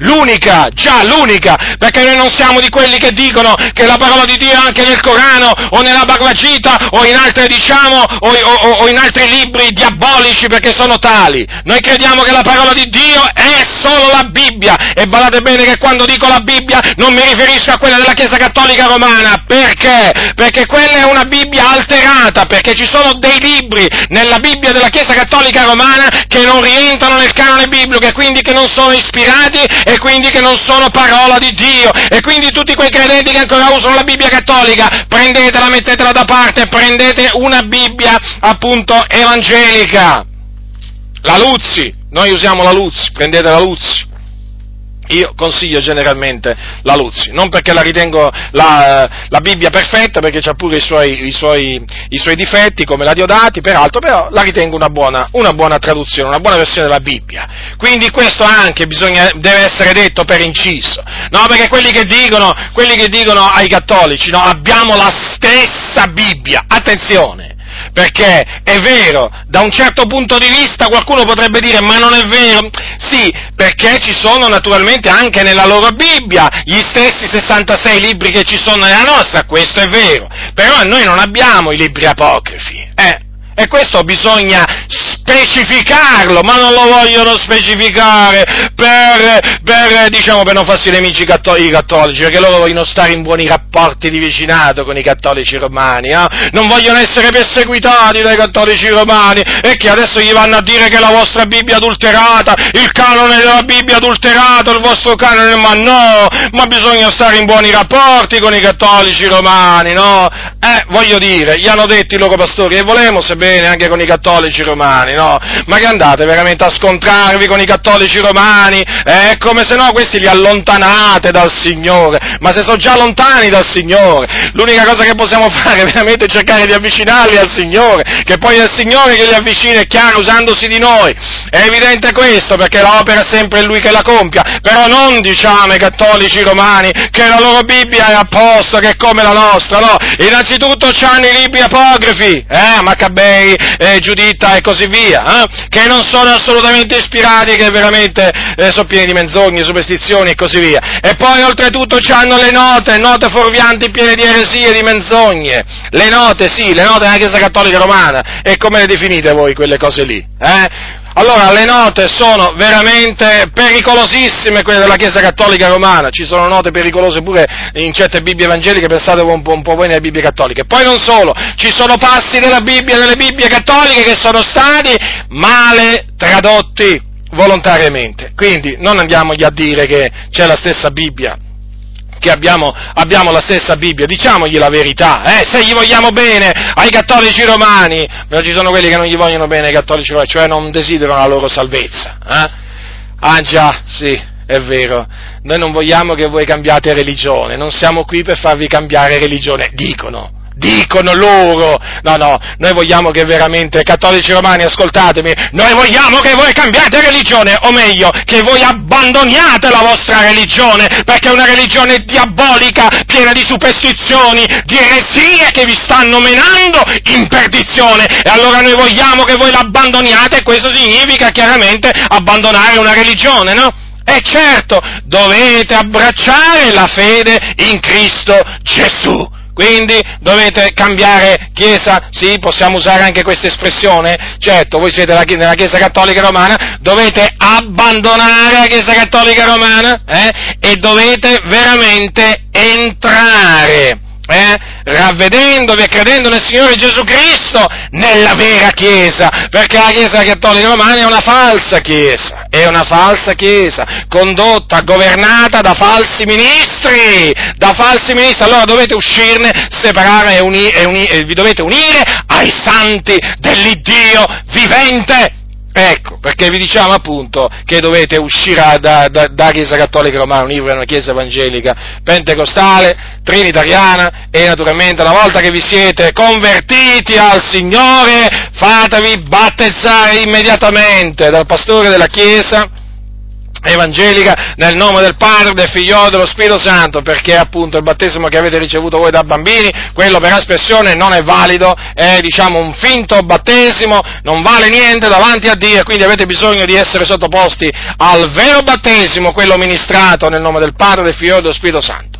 L'unica, già l'unica, perché noi non siamo di quelli che dicono che la parola di Dio è anche nel Corano o nella Bhagavad Gita o in altre, diciamo, o, o, o, in altri libri diabolici perché sono tali. Noi crediamo che la parola di Dio è solo la Bibbia e badate bene che quando dico la Bibbia non mi riferisco a quella della Chiesa Cattolica Romana, perché? Perché quella è una Bibbia alterata, perché ci sono dei libri nella Bibbia della Chiesa Cattolica Romana che non rientrano nel canone biblico e quindi che non sono ispirati e quindi che non sono parola di Dio e quindi tutti quei credenti che ancora usano la Bibbia cattolica, prendetela, mettetela da parte, prendete una Bibbia appunto evangelica. La Luzzi, noi usiamo la Luzzi, prendete la Luzzi. Io consiglio generalmente la Luzzi, non perché la ritengo la, la Bibbia perfetta, perché ha pure i suoi, i, suoi, i suoi, difetti, come la Diodati, peraltro, però la ritengo una buona, una buona, traduzione, una buona versione della Bibbia. Quindi questo anche bisogna, deve essere detto per inciso. No, perché quelli che dicono, quelli che dicono ai cattolici, no, abbiamo la stessa Bibbia, attenzione! Perché è vero, da un certo punto di vista qualcuno potrebbe dire ma non è vero, sì, perché ci sono naturalmente anche nella loro Bibbia gli stessi 66 libri che ci sono nella nostra, questo è vero, però noi non abbiamo i libri apocrifi, eh, e questo bisogna specificarlo, ma non lo vogliono specificare per, per, diciamo, per non farsi nemici i cattolici, perché loro vogliono stare in buoni rapporti di vicinato con i cattolici romani, eh? non vogliono essere perseguitati dai cattolici romani, e che adesso gli vanno a dire che la vostra Bibbia è adulterata, il canone della Bibbia è adulterato, il vostro canone, ma no, ma bisogna stare in buoni rapporti con i cattolici romani, no? Eh, voglio dire, gli hanno detto i loro pastori, e volevamo, sebbene bene anche con i cattolici romani, no? Ma che andate veramente a scontrarvi con i cattolici romani? È come se no questi li allontanate dal Signore, ma se sono già lontani dal Signore, l'unica cosa che possiamo fare è veramente cercare di avvicinarli al Signore, che poi è il Signore che li avvicina, è chiaro, usandosi di noi. È evidente questo, perché l'opera è sempre Lui che la compia, però non diciamo ai cattolici romani che la loro Bibbia è a posto, che è come la nostra, no? Innanzitutto hanno i libri apocrifi, eh, Maccabei, eh, Giuditta e così via, eh, che non sono assolutamente ispirati, che veramente eh, sono pieni di menzogne, superstizioni e così via. E poi oltretutto hanno le note, note fuorvianti piene di eresie, di menzogne. Le note, sì, le note della Chiesa Cattolica Romana. E come le definite voi quelle cose lì? Eh? Allora, le note sono veramente pericolosissime quelle della Chiesa Cattolica Romana, ci sono note pericolose pure in certe Bibbie evangeliche, pensate un po', un po' voi nelle Bibbie cattoliche. Poi non solo, ci sono passi della Bibbia, nelle Bibbie cattoliche che sono stati male tradotti volontariamente. Quindi non andiamogli a dire che c'è la stessa Bibbia che abbiamo, abbiamo, la stessa Bibbia, diciamogli la verità, eh? se gli vogliamo bene ai cattolici romani, però ci sono quelli che non gli vogliono bene ai cattolici romani, cioè non desiderano la loro salvezza. Eh? Ah già, sì, è vero, noi non vogliamo che voi cambiate religione, non siamo qui per farvi cambiare religione, dicono dicono loro. No, no, noi vogliamo che veramente, cattolici romani, ascoltatemi, noi vogliamo che voi cambiate religione, o meglio, che voi abbandoniate la vostra religione, perché è una religione diabolica, piena di superstizioni, di eresie che vi stanno menando in perdizione. E allora noi vogliamo che voi l'abbandoniate e questo significa chiaramente abbandonare una religione, no? E certo, dovete abbracciare la fede in Cristo Gesù. Quindi dovete cambiare chiesa, sì, possiamo usare anche questa espressione? Certo, voi siete nella Chiesa Cattolica Romana, dovete abbandonare la Chiesa Cattolica Romana eh? e dovete veramente entrare eh, ravvedendovi e credendo nel Signore Gesù Cristo nella vera Chiesa, perché la Chiesa Cattolica Romana è una falsa Chiesa, è una falsa Chiesa, condotta, governata da falsi ministri, da falsi ministri, allora dovete uscirne, separare e, uni, e, uni, e vi dovete unire ai santi dell'Iddio vivente Ecco, perché vi diciamo appunto che dovete uscire da, da, da Chiesa Cattolica Romana, unirvi a una Chiesa Evangelica, Pentecostale, Trinitariana e naturalmente una volta che vi siete convertiti al Signore, fatevi battezzare immediatamente dal pastore della Chiesa evangelica nel nome del Padre, del Figlio e dello Spirito Santo, perché appunto il battesimo che avete ricevuto voi da bambini, quello per aspersione non è valido, è diciamo un finto battesimo, non vale niente davanti a Dio, quindi avete bisogno di essere sottoposti al vero battesimo, quello ministrato nel nome del Padre, del Figlio e dello Spirito Santo.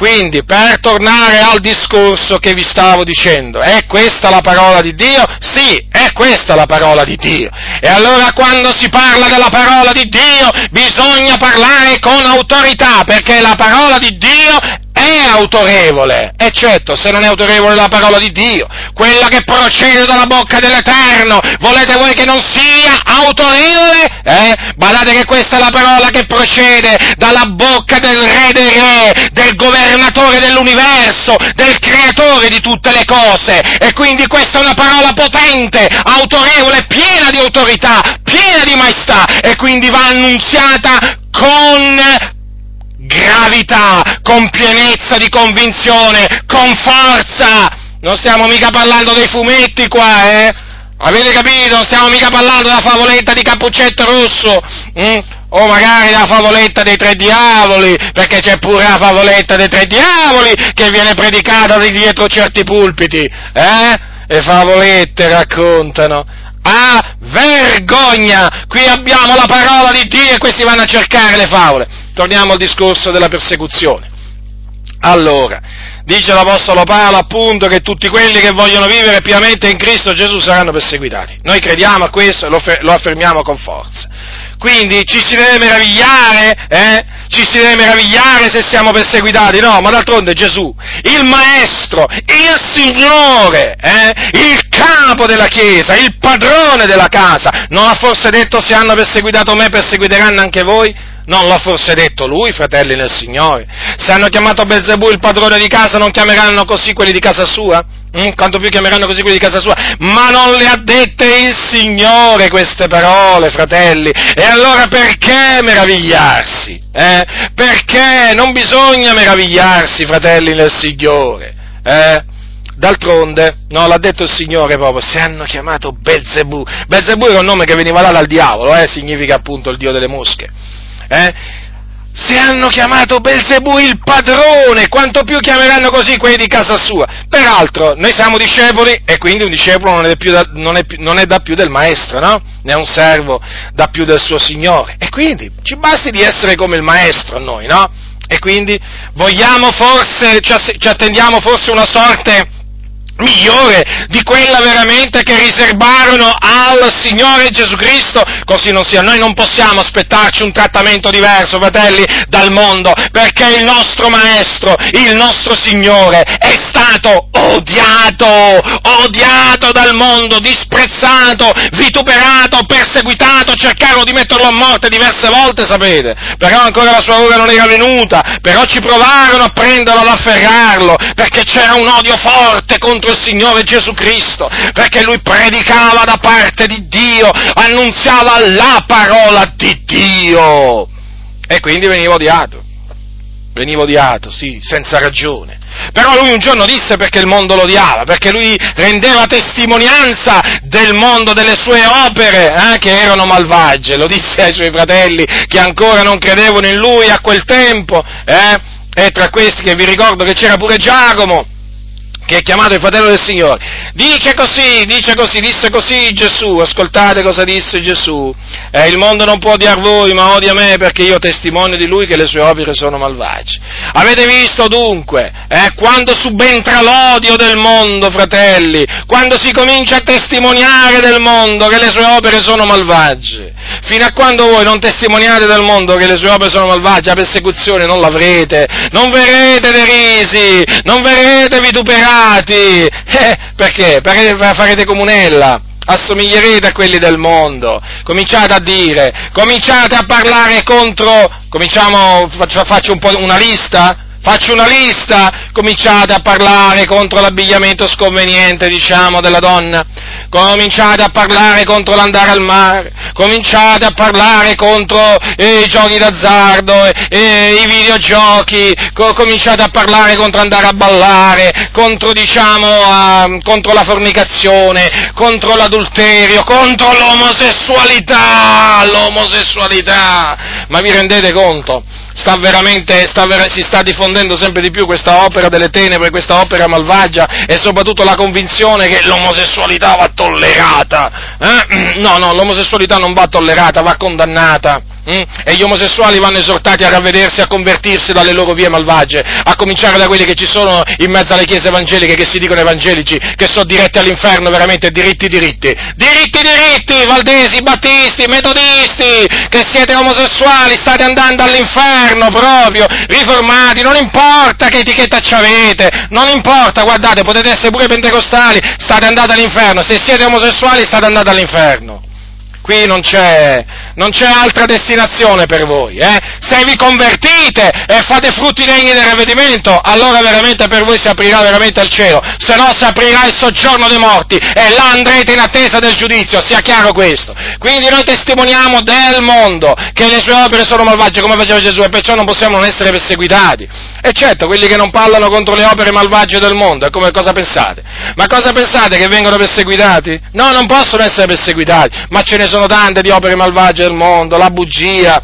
Quindi, per tornare al discorso che vi stavo dicendo, è questa la parola di Dio? Sì, è questa la parola di Dio. E allora quando si parla della parola di Dio bisogna parlare con autorità, perché la parola di Dio è autorevole, eccetto se non è autorevole la parola di Dio, quella che procede dalla bocca dell'Eterno, volete voi che non sia autorevole? eh? Badate che questa è la parola che procede dalla bocca del re dei re, del governatore dell'universo, del creatore di tutte le cose. E quindi questa è una parola potente, autorevole, piena di autorità, piena di maestà, e quindi va annunziata con gravità, con pienezza di convinzione, con forza. Non stiamo mica parlando dei fumetti qua, eh? Avete capito? Non stiamo mica parlando della favoletta di Cappuccetto Rosso, hm? o magari della favoletta dei tre diavoli, perché c'è pure la favoletta dei tre diavoli che viene predicata di dietro certi pulpiti, eh? E favolette raccontano. Ah, vergogna! Qui abbiamo la parola di Dio e questi vanno a cercare le favole. Torniamo al discorso della persecuzione. Allora, dice l'Apostolo Paolo appunto che tutti quelli che vogliono vivere piamente in Cristo Gesù saranno perseguitati. Noi crediamo a questo e lo, lo affermiamo con forza. Quindi ci si deve meravigliare, eh? Ci si deve meravigliare se siamo perseguitati, no, ma d'altronde Gesù, il Maestro, il Signore, eh? il capo della Chiesa, il padrone della casa, non ha forse detto se hanno perseguitato me perseguiteranno anche voi? Non l'ha forse detto lui, fratelli nel Signore? Se hanno chiamato Belzebù il padrone di casa, non chiameranno così quelli di casa sua? Mm, quanto più chiameranno così quelli di casa sua? Ma non le ha dette il Signore queste parole, fratelli. E allora perché meravigliarsi? Eh? Perché non bisogna meravigliarsi, fratelli nel Signore? Eh? D'altronde, no, l'ha detto il Signore proprio, se hanno chiamato Belzebù. Belzebù era un nome che veniva là dal diavolo, eh, significa appunto il dio delle mosche eh? Se hanno chiamato Belzebù il padrone, quanto più chiameranno così quelli di casa sua. Peraltro, noi siamo discepoli e quindi un discepolo non è, da, non è, non è da più del maestro, no? Ne un servo da più del suo Signore. E quindi ci basti di essere come il maestro a noi, no? E quindi vogliamo forse, ci attendiamo forse una sorte migliore di quella veramente che riservarono al Signore Gesù Cristo, così non sia. Noi non possiamo aspettarci un trattamento diverso, fratelli, dal mondo, perché il nostro Maestro, il nostro Signore è stato odiato, odiato dal mondo, disprezzato, vituperato, perseguitato, cercarono di metterlo a morte diverse volte, sapete, però ancora la sua ora non era venuta, però ci provarono a prenderlo, ad afferrarlo, perché c'era un odio forte contro il Signore Gesù Cristo, perché lui predicava da parte di Dio, annunziava la parola di Dio e quindi veniva odiato. Veniva odiato, sì, senza ragione. Però lui un giorno disse perché il mondo lo odiava, perché lui rendeva testimonianza del mondo, delle sue opere, eh, che erano malvagie. Lo disse ai suoi fratelli che ancora non credevano in lui a quel tempo, eh, e tra questi che vi ricordo che c'era pure Giacomo, che è chiamato il fratello del Signore, dice così, dice così, disse così Gesù, ascoltate cosa disse Gesù, eh, il mondo non può odiare voi, ma odia me perché io testimonio di lui che le sue opere sono malvagie. Avete visto dunque, eh, quando subentra l'odio del mondo, fratelli, quando si comincia a testimoniare del mondo che le sue opere sono malvagie, fino a quando voi non testimoniate del mondo che le sue opere sono malvagie, la persecuzione non l'avrete, non verrete derisi, non verrete vituperati, pecati. Eh, perché? Perché farete comunella. Assomiglierete a quelli del mondo, cominciate a dire, cominciate a parlare contro, cominciamo, faccio, faccio un una lista, Faccio una lista, cominciate a parlare contro l'abbigliamento sconveniente, diciamo, della donna, cominciate a parlare contro l'andare al mare, cominciate a parlare contro eh, i giochi d'azzardo, eh, i videogiochi, co- cominciate a parlare contro andare a ballare, contro, diciamo, a, contro la fornicazione, contro l'adulterio, contro l'omosessualità, l'omosessualità. Ma vi rendete conto? Sta veramente, sta ver- si sta diffondendo sempre di più questa opera delle tenebre, questa opera malvagia e soprattutto la convinzione che l'omosessualità va tollerata. Eh? No, no, l'omosessualità non va tollerata, va condannata. Mm? E gli omosessuali vanno esortati a ravvedersi, a convertirsi dalle loro vie malvagie, a cominciare da quelli che ci sono in mezzo alle chiese evangeliche che si dicono evangelici, che sono diretti all'inferno, veramente diritti diritti. Diritti diritti, valdesi, battisti, metodisti, che siete omosessuali, state andando all'inferno proprio, riformati, non importa che etichetta ci avete, non importa, guardate, potete essere pure pentecostali, state andando all'inferno, se siete omosessuali state andando all'inferno qui non c'è, non c'è altra destinazione per voi, eh? Se vi convertite e fate frutti degni del ravvedimento, allora veramente per voi si aprirà veramente il cielo, se no si aprirà il soggiorno dei morti e là andrete in attesa del giudizio, sia chiaro questo. Quindi noi testimoniamo del mondo che le sue opere sono malvagie come faceva Gesù e perciò non possiamo non essere perseguitati. E certo, quelli che non parlano contro le opere malvagie del mondo, è come cosa pensate? Ma cosa pensate che vengono perseguitati? No, non possono essere perseguitati, ma ce ne sono tante di opere malvagie del mondo, la bugia,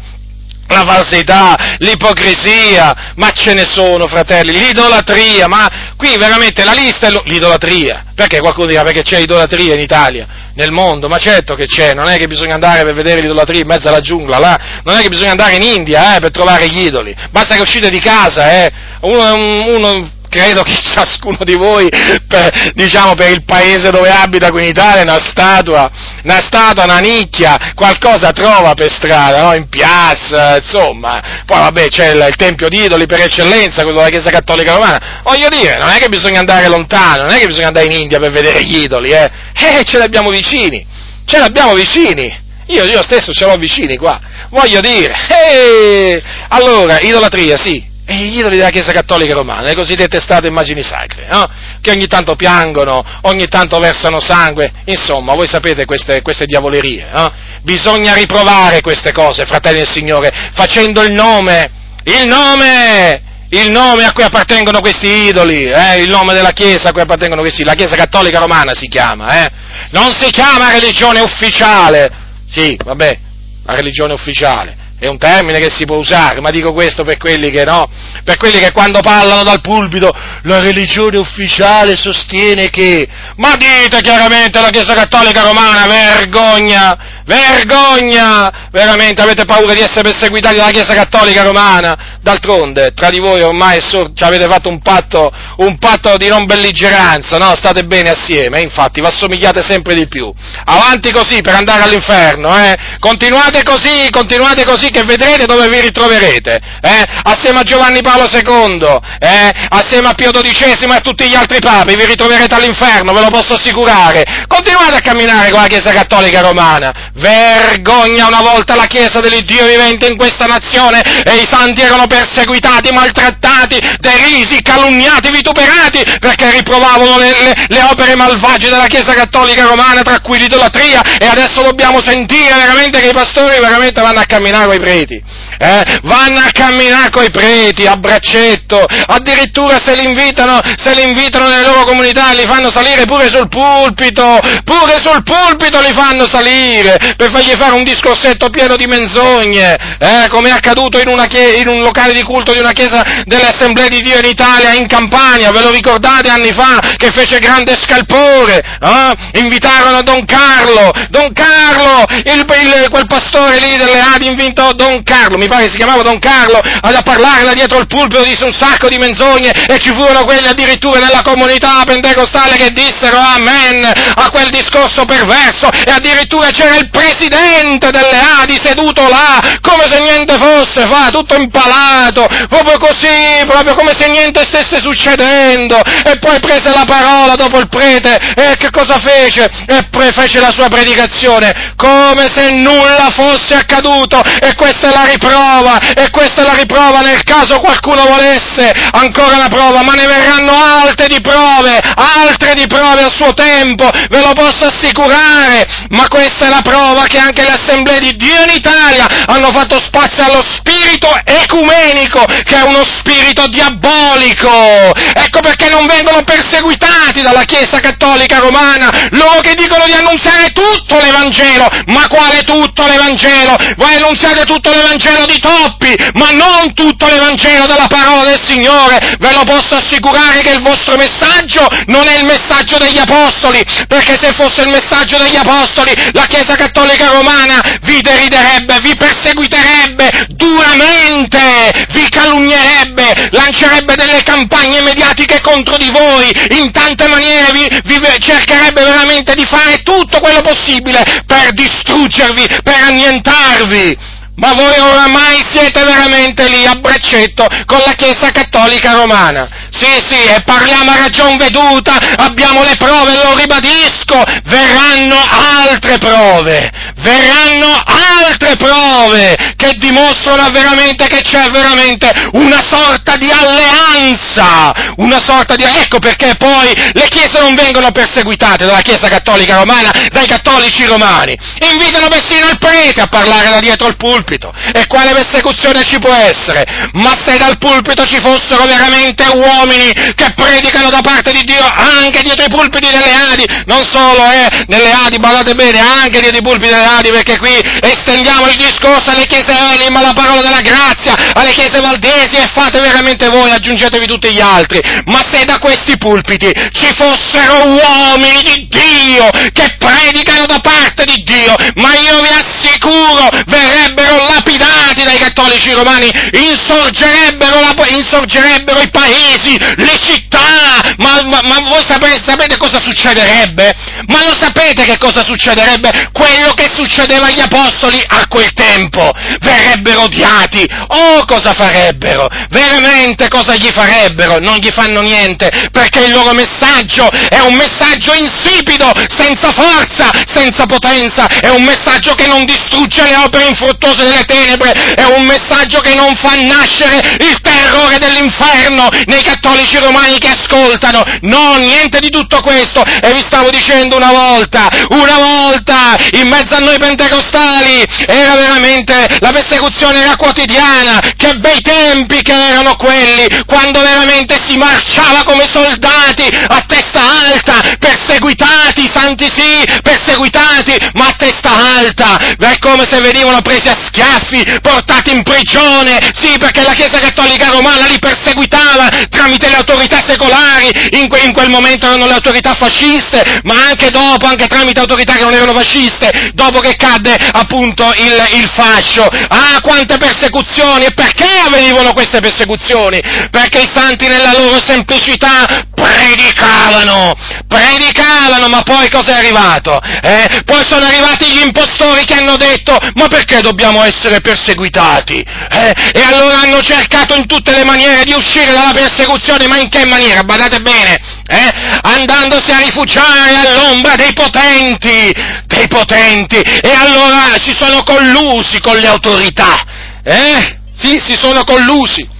la falsità, l'ipocrisia, ma ce ne sono, fratelli, l'idolatria, ma qui veramente la lista è l'idolatria. Perché qualcuno dirà perché c'è idolatria in Italia, nel mondo? Ma certo che c'è, non è che bisogna andare per vedere l'idolatria in mezzo alla giungla, là, non è che bisogna andare in India eh, per trovare gli idoli, basta che uscite di casa, eh. uno, uno credo che ciascuno di voi, per, diciamo per il paese dove abita qui in Italia, una statua, una statua, una nicchia, qualcosa trova per strada, no? in piazza, insomma. Poi vabbè c'è il, il Tempio di Idoli per eccellenza, quello della Chiesa Cattolica Romana. Voglio dire, non è che bisogna andare lontano, non è che bisogna andare in India per vedere gli idoli, eh? Eh, ce li abbiamo vicini, ce li abbiamo vicini. Io, io stesso ce l'ho vicini qua. Voglio dire, eh, allora, idolatria, sì, e gli idoli della Chiesa Cattolica Romana, le cosiddette state immagini sacre, no? che ogni tanto piangono, ogni tanto versano sangue, insomma, voi sapete queste, queste diavolerie. No? Bisogna riprovare queste cose, fratelli del Signore, facendo il nome, il nome, il nome a cui appartengono questi idoli, eh? il nome della Chiesa a cui appartengono questi idoli, la Chiesa Cattolica Romana si chiama, eh? non si chiama religione ufficiale, sì, vabbè, la religione ufficiale, è un termine che si può usare, ma dico questo per quelli che no, per quelli che quando parlano dal pulpito la religione ufficiale sostiene che, ma dite chiaramente la Chiesa Cattolica Romana, vergogna, vergogna, veramente avete paura di essere perseguitati dalla Chiesa Cattolica Romana, d'altronde tra di voi ormai so, avete fatto un patto, un patto di non belligeranza, no? State bene assieme, infatti, vi assomigliate sempre di più, avanti così per andare all'inferno, eh? continuate così, continuate così che vedrete dove vi ritroverete, eh? assieme a Giovanni Paolo II, eh? assieme a Pio XII e a tutti gli altri papi, vi ritroverete all'inferno, ve lo posso assicurare. Continuate a camminare con la Chiesa Cattolica Romana. Vergogna una volta la Chiesa dell'Iddio vivente in questa nazione e i santi erano perseguitati, maltrattati, derisi, calunniati, vituperati perché riprovavano le, le, le opere malvagie della Chiesa Cattolica Romana, tra cui l'idolatria, e adesso dobbiamo sentire veramente che i pastori veramente vanno a camminare con i preti, eh? vanno a camminare con i preti a braccetto, addirittura se li invitano, se li invitano nelle loro comunità li fanno salire pure sul pulpito, pure sul pulpito li fanno salire per fargli fare un discorsetto pieno di menzogne, eh? come è accaduto in, chie- in, un locale di culto di una chiesa delle assemblee di Dio in Italia, in Campania, ve lo ricordate anni fa che fece grande scalpore, eh? invitarono Don Carlo, Don Carlo, il, il, quel pastore lì delle Adi Don Carlo, mi pare che si chiamava Don Carlo, a parlare da dietro il pulpito, disse un sacco di menzogne e ci furono quelli addirittura nella comunità pentecostale che dissero amen a quel discorso perverso e addirittura c'era il presidente delle Adi seduto là come se niente fosse, fa tutto impalato, proprio così, proprio come se niente stesse succedendo e poi prese la parola dopo il prete e che cosa fece? E pre- fece la sua predicazione come se nulla fosse accaduto e questa è la riprova, e questa è la riprova nel caso qualcuno volesse ancora una prova, ma ne verranno altre di prove, altre di prove a suo tempo, ve lo posso assicurare, ma questa è la prova che anche le assemblee di Dio in Italia hanno fatto spazio allo spirito ecumenico, che è uno spirito diabolico. Ecco perché non vengono perseguitati dalla Chiesa Cattolica Romana, loro che dicono di annunziare tutto l'Evangelo, ma quale tutto l'Evangelo? Voi annunziate tutto l'Evangelo di Toppi, ma non tutto l'Evangelo della parola del Signore. Ve lo posso assicurare che il vostro messaggio non è il messaggio degli Apostoli, perché se fosse il messaggio degli Apostoli, la Chiesa Cattolica Romana vi deriderebbe, vi perseguiterebbe duramente, vi calunnierebbe, lancerebbe delle campagne mediatiche contro di voi, in tante maniere vi, vi cercherebbe veramente di fare tutto quello possibile per distruggervi, per annientarvi. Ma voi oramai siete veramente lì a braccetto con la Chiesa Cattolica Romana. Sì, sì, e parliamo a ragion veduta, abbiamo le prove, lo ribadisco, verranno altre prove, verranno altre prove che dimostrano veramente che c'è veramente una sorta di alleanza, una sorta di... Ecco perché poi le chiese non vengono perseguitate dalla Chiesa Cattolica Romana, dai cattolici romani. Invitano persino il prete a parlare da dietro il pulpito. E quale persecuzione ci può essere? Ma se dal pulpito ci fossero veramente uomini che predicano da parte di Dio anche dietro i pulpiti delle Adi, non solo eh, nelle Adi, badate bene, anche dietro i pulpiti delle Adi, perché qui estendiamo il discorso alle chiese Elim, alla parola della grazia, alle chiese valdesi e fate veramente voi, aggiungetevi tutti gli altri. Ma se da questi pulpiti ci fossero uomini di Dio che predicano da parte di Dio, ma io vi assicuro verrebbero lapidati dai cattolici romani, insorgerebbero, la, insorgerebbero i paesi, le città, ma, ma, ma voi sapete, sapete, cosa succederebbe? Ma lo sapete che cosa succederebbe? Quello che succedeva agli apostoli a quel tempo, verrebbero odiati, oh cosa farebbero? Veramente cosa gli farebbero? Non gli fanno niente, perché il loro messaggio è un messaggio insipido, senza forza, senza potenza, è un messaggio che non distrugge le opere infruttuose delle tenebre, è un messaggio che non fa nascere il terrore dell'inferno nei cattolici romani che ascoltano. No, niente di tutto questo. E vi stavo dicendo una volta, una volta, in mezzo a noi pentecostali, era veramente, la persecuzione era quotidiana. Che bei tempi che erano quelli, quando veramente si marciava come soldati a testa alta, perseguitati, santi sì, perseguitati, ma a testa alta. È come se venivano presi a schiaffi, portati in prigione, sì, perché la Chiesa Cattolica Romana li perseguitava tramite le autorità secolari, in, que- in quel momento erano le autorità fasciste, ma anche dopo, anche tramite autorità che non erano fasciste, dopo che cadde appunto il, il fascio. Ah, quante persecuzioni! E perché avvenivano queste persecuzioni? Perché i santi nella loro semplicità predicavano, predicavano, ma poi cosa è arrivato? Eh? Poi sono arrivati gli impostori che hanno detto, ma perché dobbiamo essere perseguitati? Eh? E allora hanno cercato in tutte le maniere di uscire dalla persecuzione, ma in che maniera? Badate bene, eh? andandosi a rifugiare all'ombra dei potenti, dei potenti, e allora si sono collusi con le autorità, eh? Sì, si sono collusi.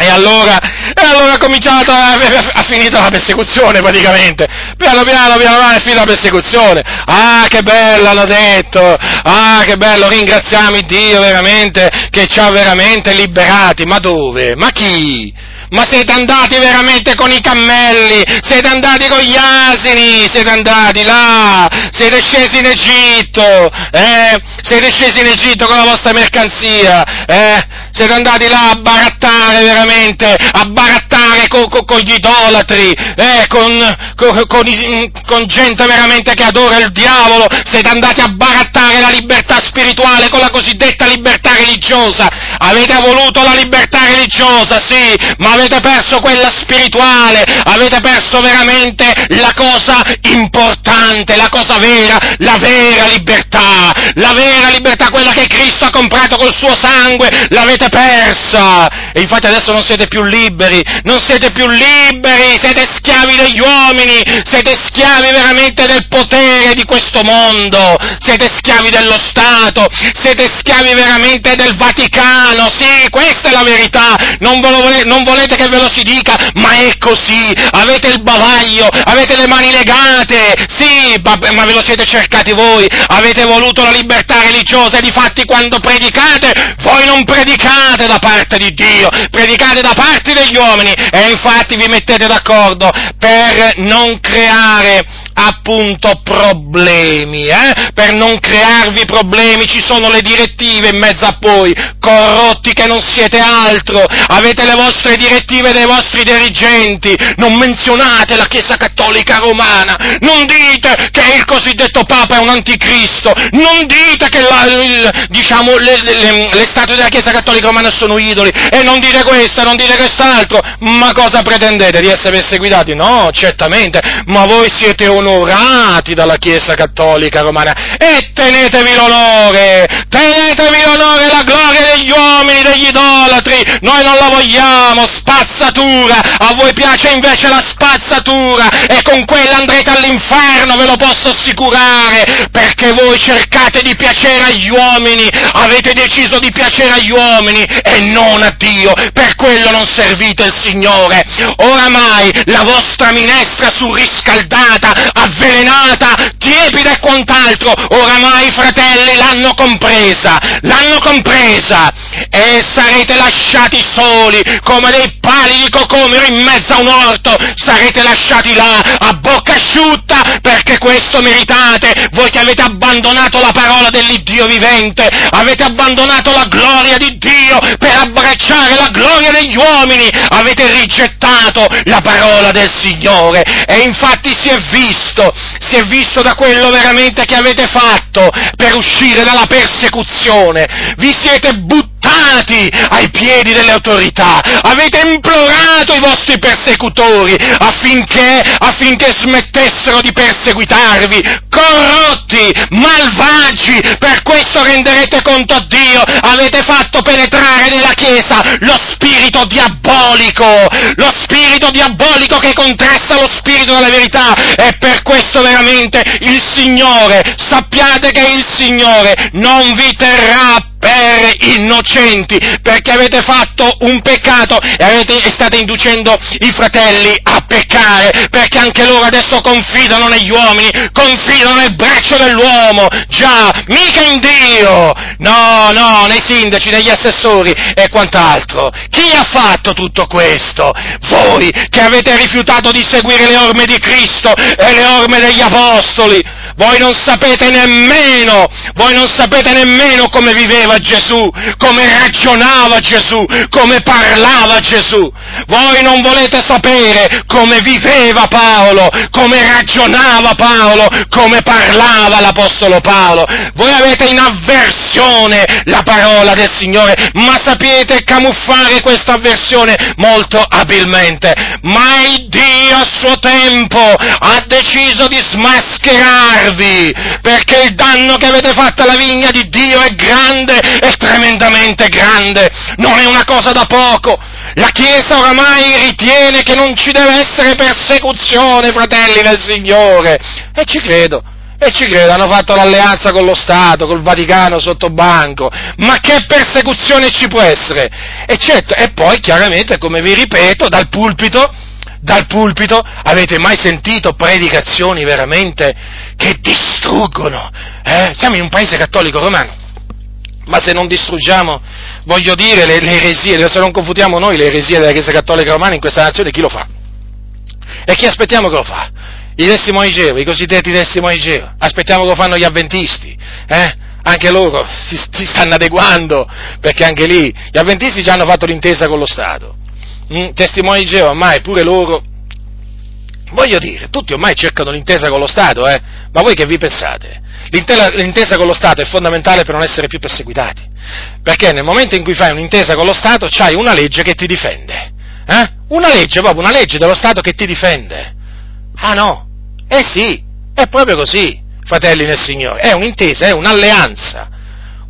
E allora, e allora è cominciata, ha finito la persecuzione praticamente. Piano piano, piano piano è finita la persecuzione. Ah, che bello hanno detto. Ah, che bello, ringraziamo Dio veramente che ci ha veramente liberati. Ma dove? Ma chi? Ma siete andati veramente con i cammelli, siete andati con gli asini, siete andati là, siete scesi in Egitto, eh? Siete scesi in Egitto con la vostra mercanzia, eh? Siete andati là a barattare veramente, a barattare con, con, con gli idolatri, eh? con, con, gente veramente che adora il diavolo, siete andati a barattare la libertà spirituale con la cosiddetta libertà religiosa. Avete voluto la libertà religiosa, sì, ma avete perso quella spirituale, avete perso veramente la cosa importante, la cosa vera, la vera libertà, la vera libertà, quella che Cristo ha comprato col suo sangue, l'avete persa. E infatti adesso non siete più liberi, non siete più liberi, siete schiavi degli uomini, siete schiavi veramente del potere di questo mondo, siete schiavi dello Stato, siete schiavi veramente del Vaticano, sì, questa è la verità, non, volete, non volete che ve lo si dica, ma è così, avete il bavaglio, avete le mani legate, sì, ma ve lo siete cercati voi, avete voluto la libertà religiosa e di fatti quando predicate, voi non predicate da parte di Dio, predicate da parte degli uomini. E infatti vi mettete d'accordo per non creare appunto problemi, eh? per non crearvi problemi ci sono le direttive in mezzo a voi, corrotti che non siete altro, avete le vostre direttive dei vostri dirigenti, non menzionate la Chiesa Cattolica Romana, non dite che il cosiddetto Papa è un anticristo, non dite che la, il, diciamo, le, le, le statue della Chiesa Cattolica Romana sono idoli, e non dite questo, non dite quest'altro, ma cosa pretendete? Di essere perseguitati? No, certamente, ma voi siete onorati dalla Chiesa Cattolica Romana, e tenetevi l'onore, tenetevi l'onore e la gloria degli uomini, degli idolatri, noi non la vogliamo, spazzatura, a voi piace invece la spazzatura. E con quella andrete all'inferno, ve lo posso assicurare, perché voi cercate di piacere agli uomini, avete deciso di piacere agli uomini e non a Dio, per quello non servite il Signore. Oramai la vostra minestra surriscaldata, avvelenata, tiepida e quant'altro, oramai i fratelli l'hanno compresa, l'hanno compresa. E sarete lasciati soli come dei pali di cocomero in mezzo a un orto, sarete lasciati là a bocca asciutta perché questo meritate, voi che avete abbandonato la parola dell'Iddio vivente, avete abbandonato la gloria di Dio per abbracciare la gloria degli uomini, avete rigettato la parola del Signore. E infatti si è visto, si è visto da quello veramente che avete fatto per uscire dalla persecuzione, vi siete buttati ai piedi delle autorità, avete implorato i vostri persecutori affinché, affinché smettessero di perseguitarvi, corrotti, malvagi, per questo renderete conto a Dio, avete fatto penetrare nella Chiesa lo spirito diabolico, lo spirito diabolico che contrasta lo spirito della verità. E per questo veramente il Signore, sappiate che il Signore non vi terrà per innocenti, perché avete fatto un peccato e, avete, e, state inducendo i fratelli a peccare, perché anche loro adesso confidano negli uomini, confidano nel braccio dell'uomo, già, mica in Dio, no, no, nei sindaci, negli assessori e quant'altro. Chi ha fatto tutto questo? Voi che avete rifiutato di seguire le orme di Cristo e le orme degli Apostoli, voi non sapete nemmeno, voi non sapete nemmeno come viveva Gesù, come ragionava Gesù, come parlava Gesù. Voi non volete sapere come viveva Paolo, come ragionava Paolo, come parlava l'Apostolo Paolo. Voi avete in avversione la parola del Signore, ma sapete camuffare questa avversione molto abilmente. Ma il Dio a suo tempo ha deciso di smascherarvi, perché il danno che avete fatto alla vigna di Dio è grande, è tremendamente grande, non è una cosa da poco. La Chiesa oramai ritiene che non ci deve essere persecuzione, fratelli del Signore. E ci credo. E ci credo, hanno fatto l'alleanza con lo Stato, col Vaticano sotto banco, ma che persecuzione ci può essere? E certo, e poi chiaramente, come vi ripeto, dal pulpito, dal pulpito avete mai sentito predicazioni veramente che distruggono? Eh? Siamo in un paese cattolico romano, ma se non distruggiamo voglio dire, le, le eresie, se non confutiamo noi le eresie della Chiesa Cattolica Romana in questa nazione, chi lo fa? E chi aspettiamo che lo fa? I testimoni Geo, i cosiddetti testimoni Geo. Aspettiamo che lo fanno gli avventisti, eh? Anche loro si, si, stanno adeguando, perché anche lì gli avventisti già hanno fatto l'intesa con lo Stato. Mm? Testimoni Geo, ormai pure loro Voglio dire, tutti ormai cercano l'intesa con lo Stato, eh? ma voi che vi pensate? L'intesa con lo Stato è fondamentale per non essere più perseguitati, perché nel momento in cui fai un'intesa con lo Stato c'hai una legge che ti difende, eh? Una legge, proprio una legge dello Stato che ti difende. Ah no? Eh sì, è proprio così, fratelli nel Signore, è un'intesa, è un'alleanza,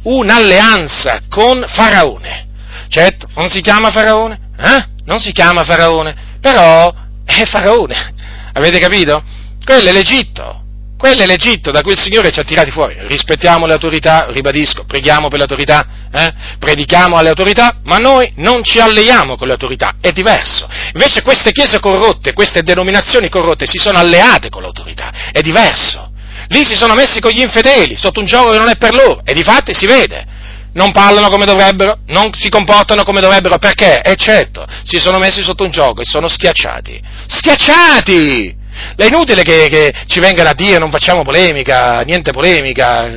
un'alleanza con Faraone. Certo, non si chiama Faraone, eh? Non si chiama Faraone, però è Faraone, avete capito? Quello è l'Egitto, quello è l'Egitto da cui il Signore ci ha tirati fuori. Rispettiamo le autorità, ribadisco, preghiamo per le autorità, eh? predichiamo alle autorità, ma noi non ci alleiamo con le autorità, è diverso. Invece queste chiese corrotte, queste denominazioni corrotte si sono alleate con l'autorità, è diverso. Lì si sono messi con gli infedeli, sotto un gioco che non è per loro, e di fatti si vede. Non parlano come dovrebbero, non si comportano come dovrebbero, perché? E certo, si sono messi sotto un gioco e sono schiacciati. Schiacciati! È inutile che, che ci vengano a dire non facciamo polemica, niente polemica.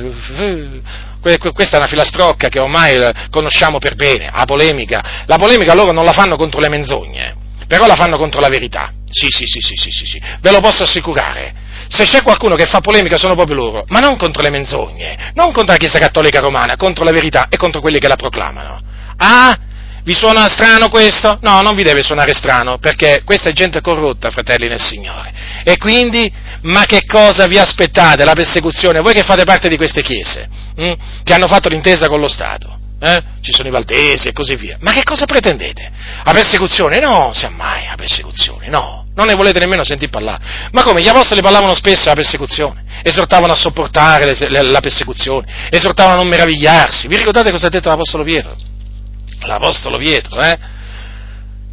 Questa è una filastrocca che ormai conosciamo per bene, la polemica. La polemica loro non la fanno contro le menzogne, però la fanno contro la verità. Sì, sì, sì, sì, sì, sì, sì. ve lo posso assicurare. Se c'è qualcuno che fa polemica sono proprio loro, ma non contro le menzogne, non contro la Chiesa Cattolica Romana, contro la verità e contro quelli che la proclamano. Ah, vi suona strano questo? No, non vi deve suonare strano, perché questa è gente corrotta, fratelli nel Signore. E quindi, ma che cosa vi aspettate? La persecuzione? Voi che fate parte di queste chiese, hm? che hanno fatto l'intesa con lo Stato. Eh? ci sono i Valdesi e così via. Ma che cosa pretendete? A persecuzione? No, sia mai a persecuzione, no. Non ne volete nemmeno sentire parlare. Ma come? Gli apostoli parlavano spesso della persecuzione, esortavano a sopportare le, le, la persecuzione, esortavano a non meravigliarsi. Vi ricordate cosa ha detto l'apostolo Pietro? L'apostolo Pietro, eh?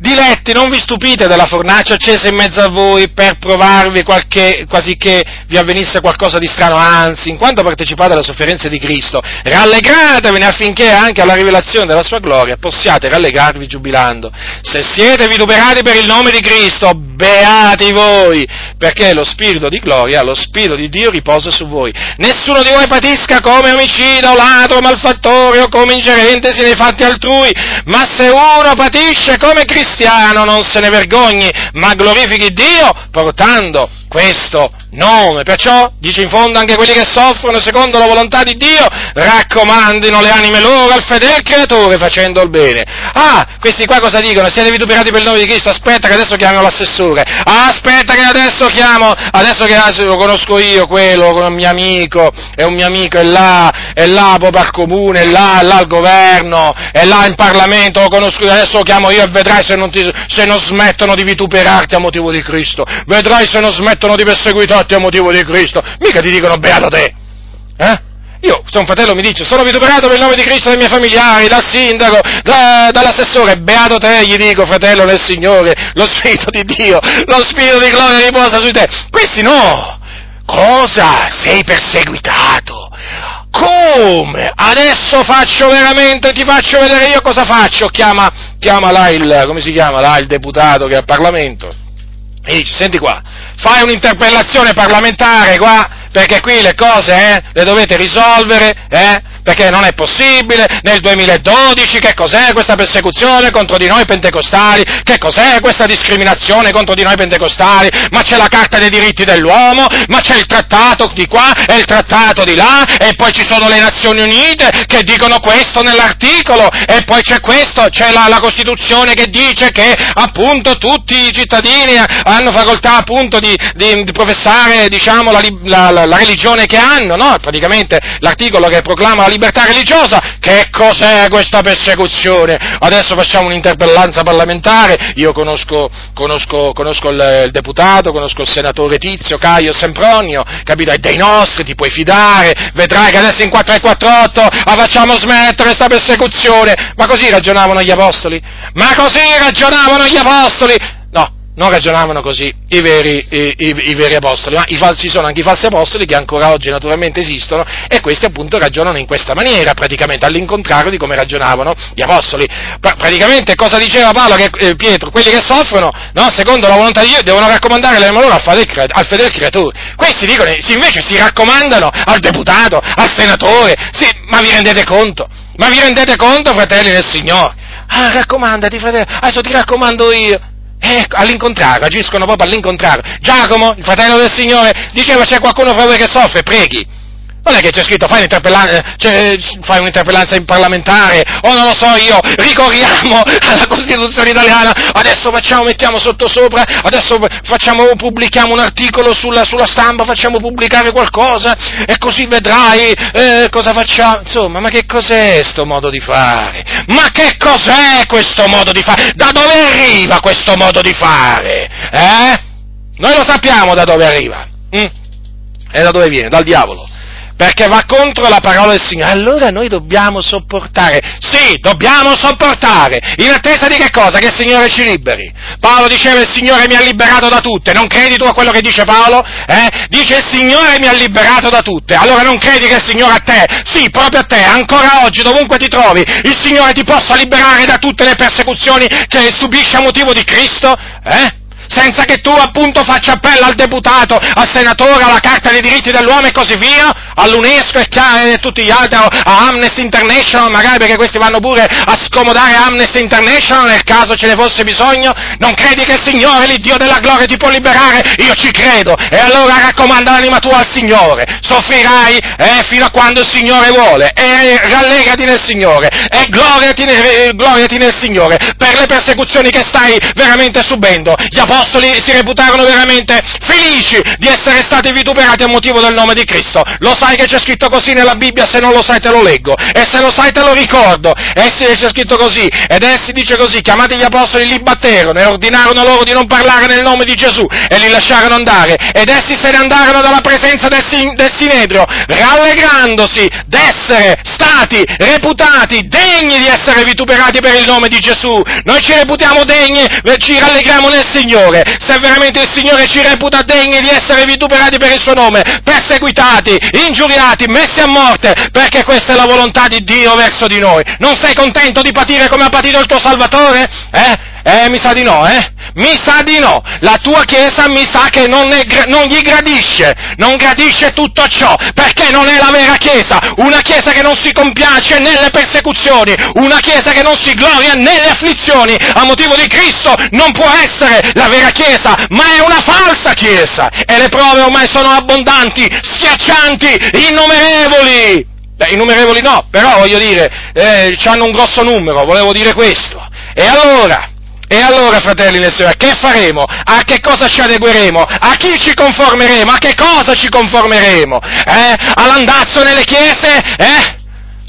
Diletti, non vi stupite della fornace accesa in mezzo a voi per provarvi qualche, quasi che vi avvenisse qualcosa di strano, anzi, in quanto partecipate alle sofferenze di Cristo, rallegratevene affinché anche alla rivelazione della sua gloria possiate rallegrarvi giubilando. Se siete vituperati per il nome di Cristo, beati voi, perché lo Spirito di gloria, lo Spirito di Dio riposa su voi. Nessuno di voi patisca come omicida o ladro, malfattore o come ingerentesi nei fatti altrui, ma se uno patisce come cristiano, cristiano non se ne vergogni, ma glorifichi Dio portando questo nome. Perciò, dice in fondo, anche quelli che soffrono secondo la volontà di Dio, raccomandino le anime loro al fedele creatore facendo il bene. Ah, questi qua cosa dicono? Siete vituperati per il nome di Cristo? Aspetta che adesso chiamo l'assessore. Ah, aspetta che adesso chiamo, adesso che lo conosco io, quello, con un mio amico, è un mio amico, è là, è là proprio al comune, è là, è là al governo, è là in Parlamento, lo conosco io, adesso lo chiamo io e vedrai se non, ti, se non smettono di vituperarti a motivo di Cristo. Vedrai se non smettono di perseguitarti a motivo di Cristo. Mica ti dicono beato te. Eh? Io, se un fratello mi dice, sono vituperato per il nome di Cristo dai miei familiari, dal sindaco, da, dall'assessore, beato te, gli dico, fratello nel Signore, lo Spirito di Dio, lo Spirito di gloria riposa su te. Questi no! Cosa? Sei perseguitato? Come? Adesso faccio veramente, ti faccio vedere io cosa faccio. Chiama, chiama là il, come si chiama là il deputato che è al Parlamento. E dice, senti qua, fai un'interpellazione parlamentare qua, perché qui le cose eh, le dovete risolvere, eh, perché non è possibile, nel 2012 che cos'è questa persecuzione contro di noi pentecostali, che cos'è questa discriminazione contro di noi pentecostali, ma c'è la Carta dei diritti dell'uomo, ma c'è il trattato di qua e il trattato di là, e poi ci sono le Nazioni Unite che dicono questo nell'articolo, e poi c'è questo, c'è la, la Costituzione che dice che appunto tutti i cittadini hanno facoltà appunto di, di, di professare diciamo, la, la, la, religione che hanno, no? praticamente l'articolo che proclama la libertà religiosa, che cos'è questa persecuzione? Adesso facciamo un'interpellanza parlamentare, io conosco, conosco, conosco il, il, deputato, conosco il senatore Tizio, Caio, Sempronio, capito? È dei nostri, ti puoi fidare, vedrai che adesso in 448 la facciamo smettere questa persecuzione, ma così ragionavano gli apostoli? Ma così ragionavano gli apostoli? Non ragionavano così i veri, i, i, i veri, apostoli, ma falsi sono anche i falsi apostoli che ancora oggi naturalmente esistono e questi appunto ragionano in questa maniera, praticamente all'incontrario di come ragionavano gli apostoli. Pra- praticamente cosa diceva Paolo che, eh, Pietro? Quelli che soffrono, no, secondo la volontà di Dio, devono raccomandare le loro al al fedele creatore. Questi dicono, sì, invece si raccomandano al deputato, al senatore, sì, ma vi rendete conto? Ma vi rendete conto, fratelli del Signore? Ah, raccomandati, fratello, adesso ti raccomando io. Eh, all'incontrario, agiscono proprio all'incontrario. Giacomo, il fratello del Signore, diceva c'è qualcuno fra voi che soffre, preghi. Non è che c'è scritto fai un'interpellanza, cioè, fai un'interpellanza in parlamentare, o non lo so io, ricorriamo alla Costituzione italiana, adesso facciamo, mettiamo sotto sopra, adesso facciamo, pubblichiamo un articolo sulla, sulla stampa, facciamo pubblicare qualcosa, e così vedrai eh, cosa facciamo. Insomma, ma che cos'è questo modo di fare? Ma che cos'è questo modo di fare? Da dove arriva questo modo di fare? Eh? Noi lo sappiamo da dove arriva. Mm? E da dove viene? Dal diavolo perché va contro la parola del Signore. Allora noi dobbiamo sopportare. Sì, dobbiamo sopportare. In attesa di che cosa? Che il Signore ci liberi. Paolo diceva il Signore mi ha liberato da tutte. Non credi tu a quello che dice Paolo? Eh? Dice il Signore mi ha liberato da tutte. Allora non credi che il Signore a te, sì, proprio a te, ancora oggi, dovunque ti trovi, il Signore ti possa liberare da tutte le persecuzioni che subisci a motivo di Cristo? Eh? Senza che tu appunto faccia appello al deputato, al senatore, alla Carta dei diritti dell'uomo e così via, all'UNESCO e a tutti gli altri, a Amnesty International, magari perché questi vanno pure a scomodare Amnesty International nel caso ce ne fosse bisogno, non credi che il Signore, l'Iddio della gloria, ti può liberare? Io ci credo, e allora raccomanda l'anima tua al Signore, soffrirai eh, fino a quando il Signore vuole, e rallegrati nel Signore, e gloriati, gloriati nel Signore, per le persecuzioni che stai veramente subendo. Gli apostoli apostoli si reputarono veramente felici di essere stati vituperati a motivo del nome di Cristo. Lo sai che c'è scritto così nella Bibbia, se non lo sai te lo leggo, e se lo sai te lo ricordo, essi c'è scritto così, ed essi dice così, chiamati gli apostoli li batterono e ordinarono loro di non parlare nel nome di Gesù, e li lasciarono andare, ed essi se ne andarono dalla presenza del, sin- del Sinedrio, rallegrandosi d'essere stati reputati degni di essere vituperati per il nome di Gesù. Noi ci reputiamo degni, ci rallegriamo nel Signore, se veramente il Signore ci reputa degni di essere vituperati per il suo nome, perseguitati, ingiuriati, messi a morte, perché questa è la volontà di Dio verso di noi. Non sei contento di patire come ha patito il tuo Salvatore? Eh? Eh, mi sa di no, eh? Mi sa di no. La tua Chiesa mi sa che non, è, non, gli gradisce, non gradisce tutto ciò, perché non è la vera Chiesa. Una Chiesa che non si compiace nelle persecuzioni, una Chiesa che non si gloria nelle afflizioni a motivo di Cristo non può essere la vera Chiesa, ma è una falsa Chiesa. E le prove ormai sono abbondanti, schiaccianti, innumerevoli. Beh, innumerevoli no, però voglio dire, eh, hanno un grosso numero, volevo dire questo. E allora, e allora, fratelli e sorelle, che faremo? A che cosa ci adegueremo? A chi ci conformeremo? A che cosa ci conformeremo? Eh? All'andazzo nelle chiese? Eh?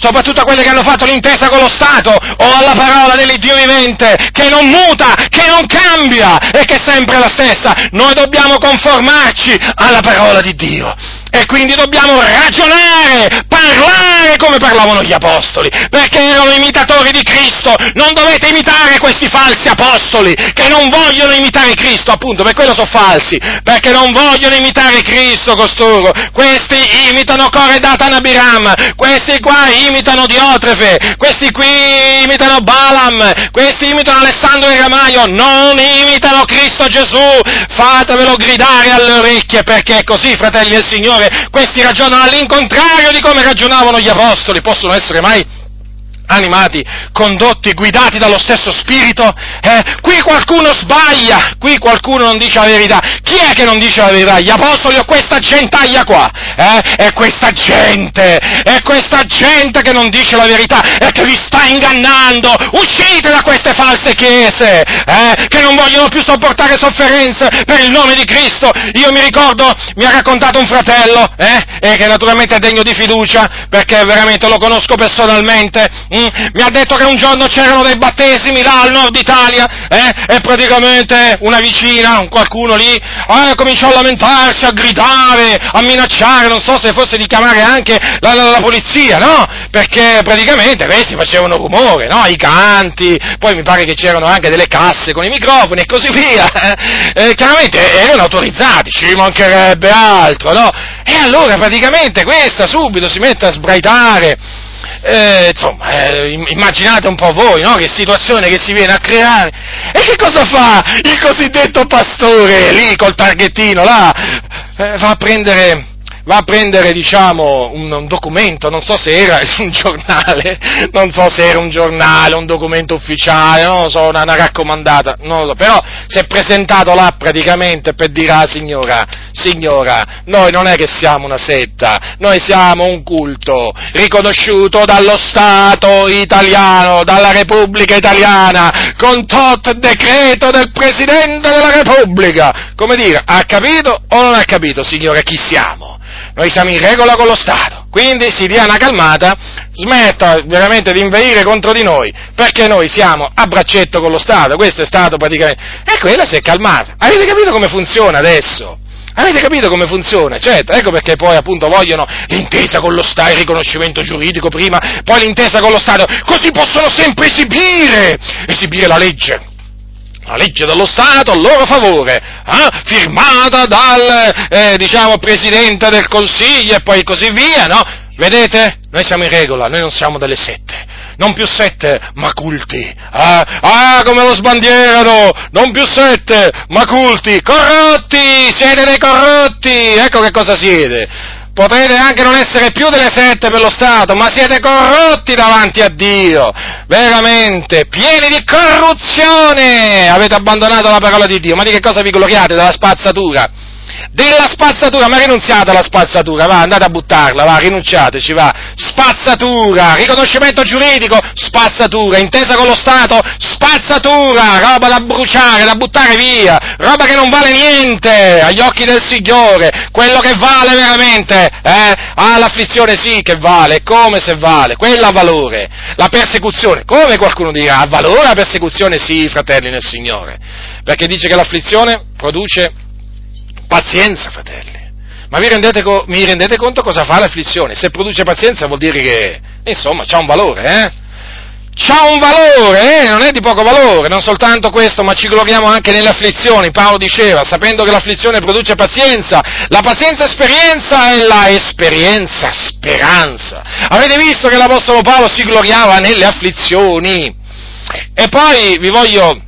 Soprattutto quelle che hanno fatto l'intesa con lo Stato, o alla parola dell'Iddio vivente, che non muta, che non cambia, e che è sempre la stessa. Noi dobbiamo conformarci alla parola di Dio. E quindi dobbiamo ragionare, parlare come parlavano gli apostoli, perché erano imitatori di Cristo. Non dovete imitare questi falsi apostoli che non vogliono imitare Cristo, appunto, per quello sono falsi, perché non vogliono imitare Cristo costoro. Questi imitano Core Datan Abiram, questi qua imitano Diotrefe, questi qui imitano Balaam, questi imitano Alessandro e Ramaio, non imitano Cristo Gesù. Fatevelo gridare alle orecchie, perché così, fratelli del Signore, questi ragionano all'incontrario di come ragionavano gli apostoli, possono essere mai animati, condotti, guidati dallo stesso spirito? Eh? Qui qualcuno sbaglia, qui qualcuno non dice la verità. Chi è che non dice la verità? Gli apostoli o questa gentaglia qua? Eh? È questa gente, è questa gente che non dice la verità e che vi sta ingannando. Uscite da queste false chiese, eh? che non vogliono più sopportare sofferenze per il nome di Cristo. Io mi ricordo, mi ha raccontato un fratello, eh? che naturalmente è degno di fiducia, perché veramente lo conosco personalmente, mm? mi ha detto che un giorno c'erano dei battesimi là al nord Italia, eh? e praticamente una vicina, qualcuno lì, eh, cominciò a lamentarsi, a gridare, a minacciare, non so se fosse di chiamare anche la, la, la polizia, no? Perché praticamente questi facevano rumore, no? I canti, poi mi pare che c'erano anche delle casse con i microfoni e così via. Eh, chiaramente erano autorizzati, ci mancherebbe altro, no? E allora praticamente questa subito si mette a sbraitare eh, insomma, eh, immaginate un po' voi, no? Che situazione che si viene a creare. E che cosa fa il cosiddetto pastore lì col targhettino là? Eh, va a prendere va a prendere, diciamo, un, un, documento, non so se era un giornale, non so se era un giornale, un documento ufficiale, non lo so, una, una raccomandata, non lo so, però si è presentato là praticamente per dire alla signora, signora, noi non è che siamo una setta, noi siamo un culto riconosciuto dallo Stato italiano, dalla Repubblica italiana, con tot decreto del Presidente della Repubblica. Come dire, ha capito o non ha capito, signora, chi siamo? Noi siamo in regola con lo Stato, quindi si dia una calmata, smetta veramente di inveire contro di noi, perché noi siamo a braccetto con lo Stato, questo è stato praticamente... E quella si è calmata. Avete capito come funziona adesso? Avete capito come funziona? Certo, ecco perché poi appunto vogliono l'intesa con lo Stato, il riconoscimento giuridico prima, poi l'intesa con lo Stato, così possono sempre esibire, esibire la legge la legge dello Stato a loro favore, eh, firmata dal, eh, diciamo, Presidente del Consiglio e poi così via, no? Vedete? Noi siamo in regola, noi non siamo delle sette, non più sette, ma culti. Ah, ah, come lo sbandierano, non più sette, ma culti, corrotti, siete dei corrotti, ecco che cosa siete potrete anche non essere più delle sette per lo Stato, ma siete corrotti davanti a Dio, veramente, pieni di corruzione, avete abbandonato la parola di Dio, ma di che cosa vi gloriate? Della spazzatura? Della spazzatura, ma rinunziate alla spazzatura, va, andate a buttarla, va, rinunciateci, va, spazzatura, riconoscimento giuridico, spazzatura, intesa con lo Stato, spazzatura, roba da bruciare, da buttare via, roba che non vale niente agli occhi del Signore, quello che vale veramente, eh, ah, l'afflizione sì che vale, come se vale, quella ha valore, la persecuzione, come qualcuno dirà, ha valore la persecuzione? Sì, fratelli nel Signore, perché dice che l'afflizione produce Pazienza, fratelli. Ma vi rendete, co- mi rendete conto cosa fa l'afflizione? Se produce pazienza vuol dire che, insomma, c'ha un valore, eh? C'ha un valore, eh? Non è di poco valore, non soltanto questo, ma ci gloriamo anche nelle afflizioni. Paolo diceva, sapendo che l'afflizione produce pazienza, la pazienza esperienza e la esperienza speranza. Avete visto che l'Apostolo Paolo si gloriava nelle afflizioni? E poi vi voglio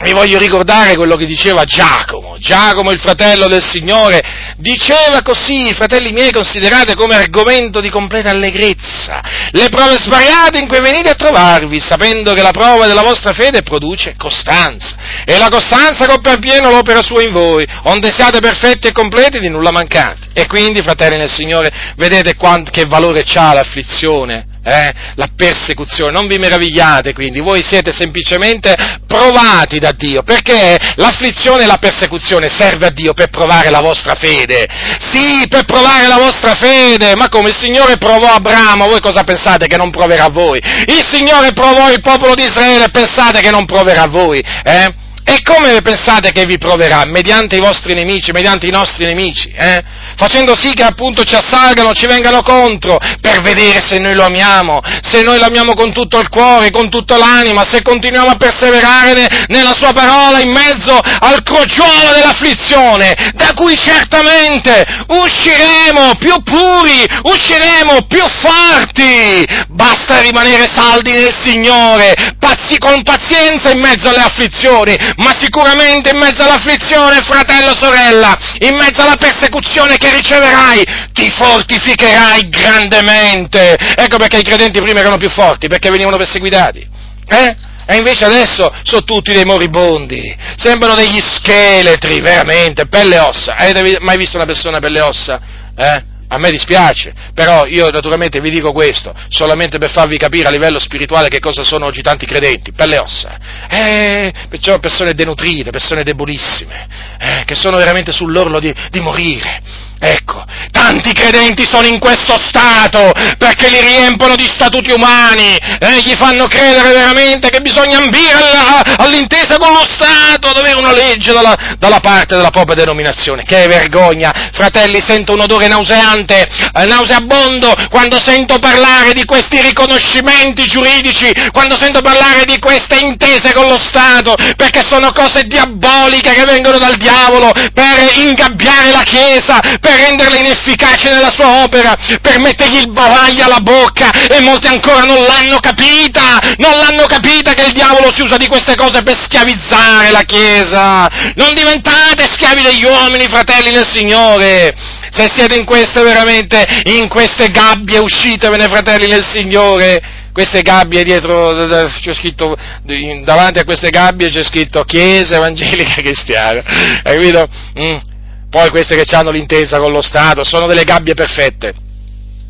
vi voglio ricordare quello che diceva Giacomo, Giacomo il fratello del Signore, diceva così, fratelli miei, considerate come argomento di completa allegrezza le prove svariate in cui venite a trovarvi, sapendo che la prova della vostra fede produce costanza, e la costanza compie pieno l'opera sua in voi, onde siate perfetti e completi di nulla mancate. E quindi, fratelli nel Signore, vedete quant- che valore ha l'afflizione, eh, la persecuzione. Non vi meravigliate quindi, voi siete semplicemente provati da Dio, perché l'afflizione e la persecuzione serve a Dio per provare la vostra fede. Sì, per provare la vostra fede, ma come il Signore provò Abramo, voi cosa pensate che non proverà voi? Il Signore provò il popolo di Israele, pensate che non proverà voi? Eh? E come pensate che vi proverà? Mediante i vostri nemici, mediante i nostri nemici, eh? Facendo sì che appunto ci assalgano, ci vengano contro, per vedere se noi lo amiamo, se noi lo amiamo con tutto il cuore, con tutta l'anima, se continuiamo a perseverare ne, nella sua parola in mezzo al crogiolo dell'afflizione, da cui certamente usciremo più puri, usciremo più forti. Basta rimanere saldi nel Signore, pazzi, con pazienza in mezzo alle afflizioni, ma sicuramente in mezzo all'afflizione, fratello, sorella, in mezzo alla persecuzione che riceverai, ti fortificherai grandemente. Ecco perché i credenti prima erano più forti, perché venivano perseguitati. Eh? E invece adesso sono tutti dei moribondi, sembrano degli scheletri, veramente, pelle e ossa. Avete mai visto una persona pelle e ossa? Eh? A me dispiace, però io naturalmente vi dico questo, solamente per farvi capire a livello spirituale che cosa sono oggi tanti credenti, per le ossa. Eh, perciò persone denutrite, persone debolissime, eh, che sono veramente sull'orlo di, di morire. Ecco, tanti credenti sono in questo stato perché li riempono di statuti umani e gli fanno credere veramente che bisogna ambire alla, all'intesa con lo Stato, ad avere una legge dalla, dalla, parte della propria denominazione. Che vergogna! Fratelli, sento un odore nauseante, eh, nauseabondo quando sento parlare di questi riconoscimenti giuridici, quando sento parlare di queste intese con lo Stato, perché sono cose diaboliche che vengono dal diavolo per ingabbiare la Chiesa, per renderla inefficace nella sua opera, per mettergli il bavaglio alla bocca e molti ancora non l'hanno capita, non l'hanno capita che il diavolo si usa di queste cose per schiavizzare la Chiesa. Non diventate schiavi degli uomini, fratelli del Signore. Se siete in queste veramente, in queste gabbie, uscitevene, fratelli del Signore queste gabbie dietro, c'è scritto, davanti a queste gabbie c'è scritto Chiesa Evangelica Cristiana, hai capito? Mm. Poi queste che hanno l'intesa con lo Stato sono delle gabbie perfette.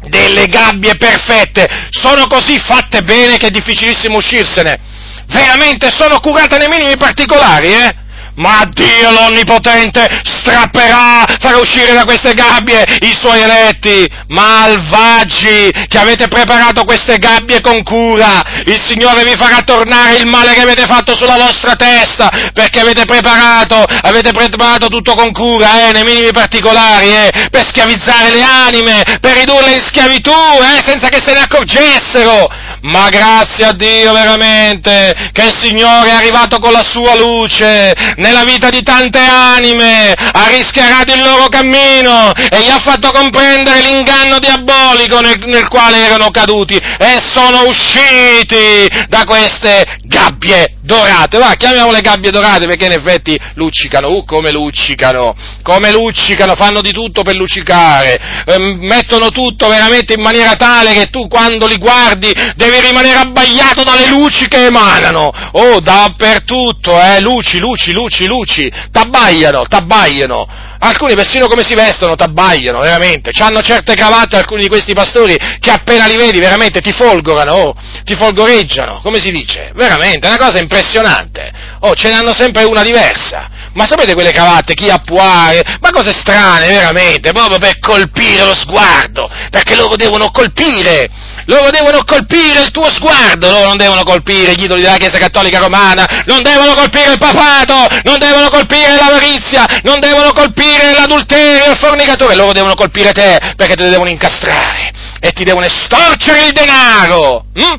Delle gabbie perfette! Sono così fatte bene che è difficilissimo uscirsene. Veramente sono curate nei minimi particolari, eh? Ma Dio l'Onnipotente strapperà, farà uscire da queste gabbie i suoi eletti, malvagi, che avete preparato queste gabbie con cura. Il Signore vi farà tornare il male che avete fatto sulla vostra testa, perché avete preparato, avete preparato tutto con cura, eh, nei minimi particolari, eh, per schiavizzare le anime, per ridurle in schiavitù, eh, senza che se ne accorgessero. Ma grazie a Dio veramente che il Signore è arrivato con la sua luce nella vita di tante anime, ha rischiarato il loro cammino e gli ha fatto comprendere l'inganno diabolico nel, nel quale erano caduti e sono usciti da queste gabbie dorate, va, chiamiamole gabbie dorate perché in effetti luccicano, uh, come luccicano, come luccicano, fanno di tutto per luccicare, eh, mettono tutto veramente in maniera tale che tu quando li guardi devi rimanere abbagliato dalle luci che emanano, oh, dappertutto, eh, luci, luci, luci, luci, t'abbagliano, t'abbagliano, Alcuni persino come si vestono, t'abbagliano, veramente. Hanno certe cravatte alcuni di questi pastori che appena li vedi veramente ti folgorano, oh, ti folgoreggiano, come si dice? Veramente, è una cosa impressionante. Oh, ce ne hanno sempre una diversa. Ma sapete quelle cravatte, chi appuare, ma cose strane, veramente, proprio per colpire lo sguardo, perché loro devono colpire loro devono colpire il tuo sguardo, loro non devono colpire gli idoli della Chiesa Cattolica Romana, non devono colpire il papato, non devono colpire l'avarizia, non devono colpire l'adulterio, il fornicatore, loro devono colpire te perché te devono incastrare e ti devono estorcere il denaro. Hm?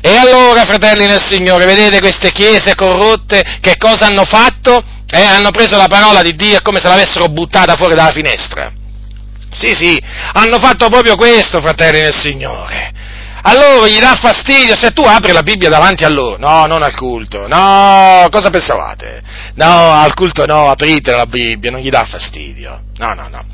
E allora, fratelli nel Signore, vedete queste chiese corrotte che cosa hanno fatto? Eh, hanno preso la parola di Dio come se l'avessero buttata fuori dalla finestra. Sì, sì, hanno fatto proprio questo, fratelli nel Signore a loro gli dà fastidio se tu apri la Bibbia davanti a loro. No, non al culto. No, cosa pensavate? No, al culto no, aprite la Bibbia, non gli dà fastidio. No, no, no.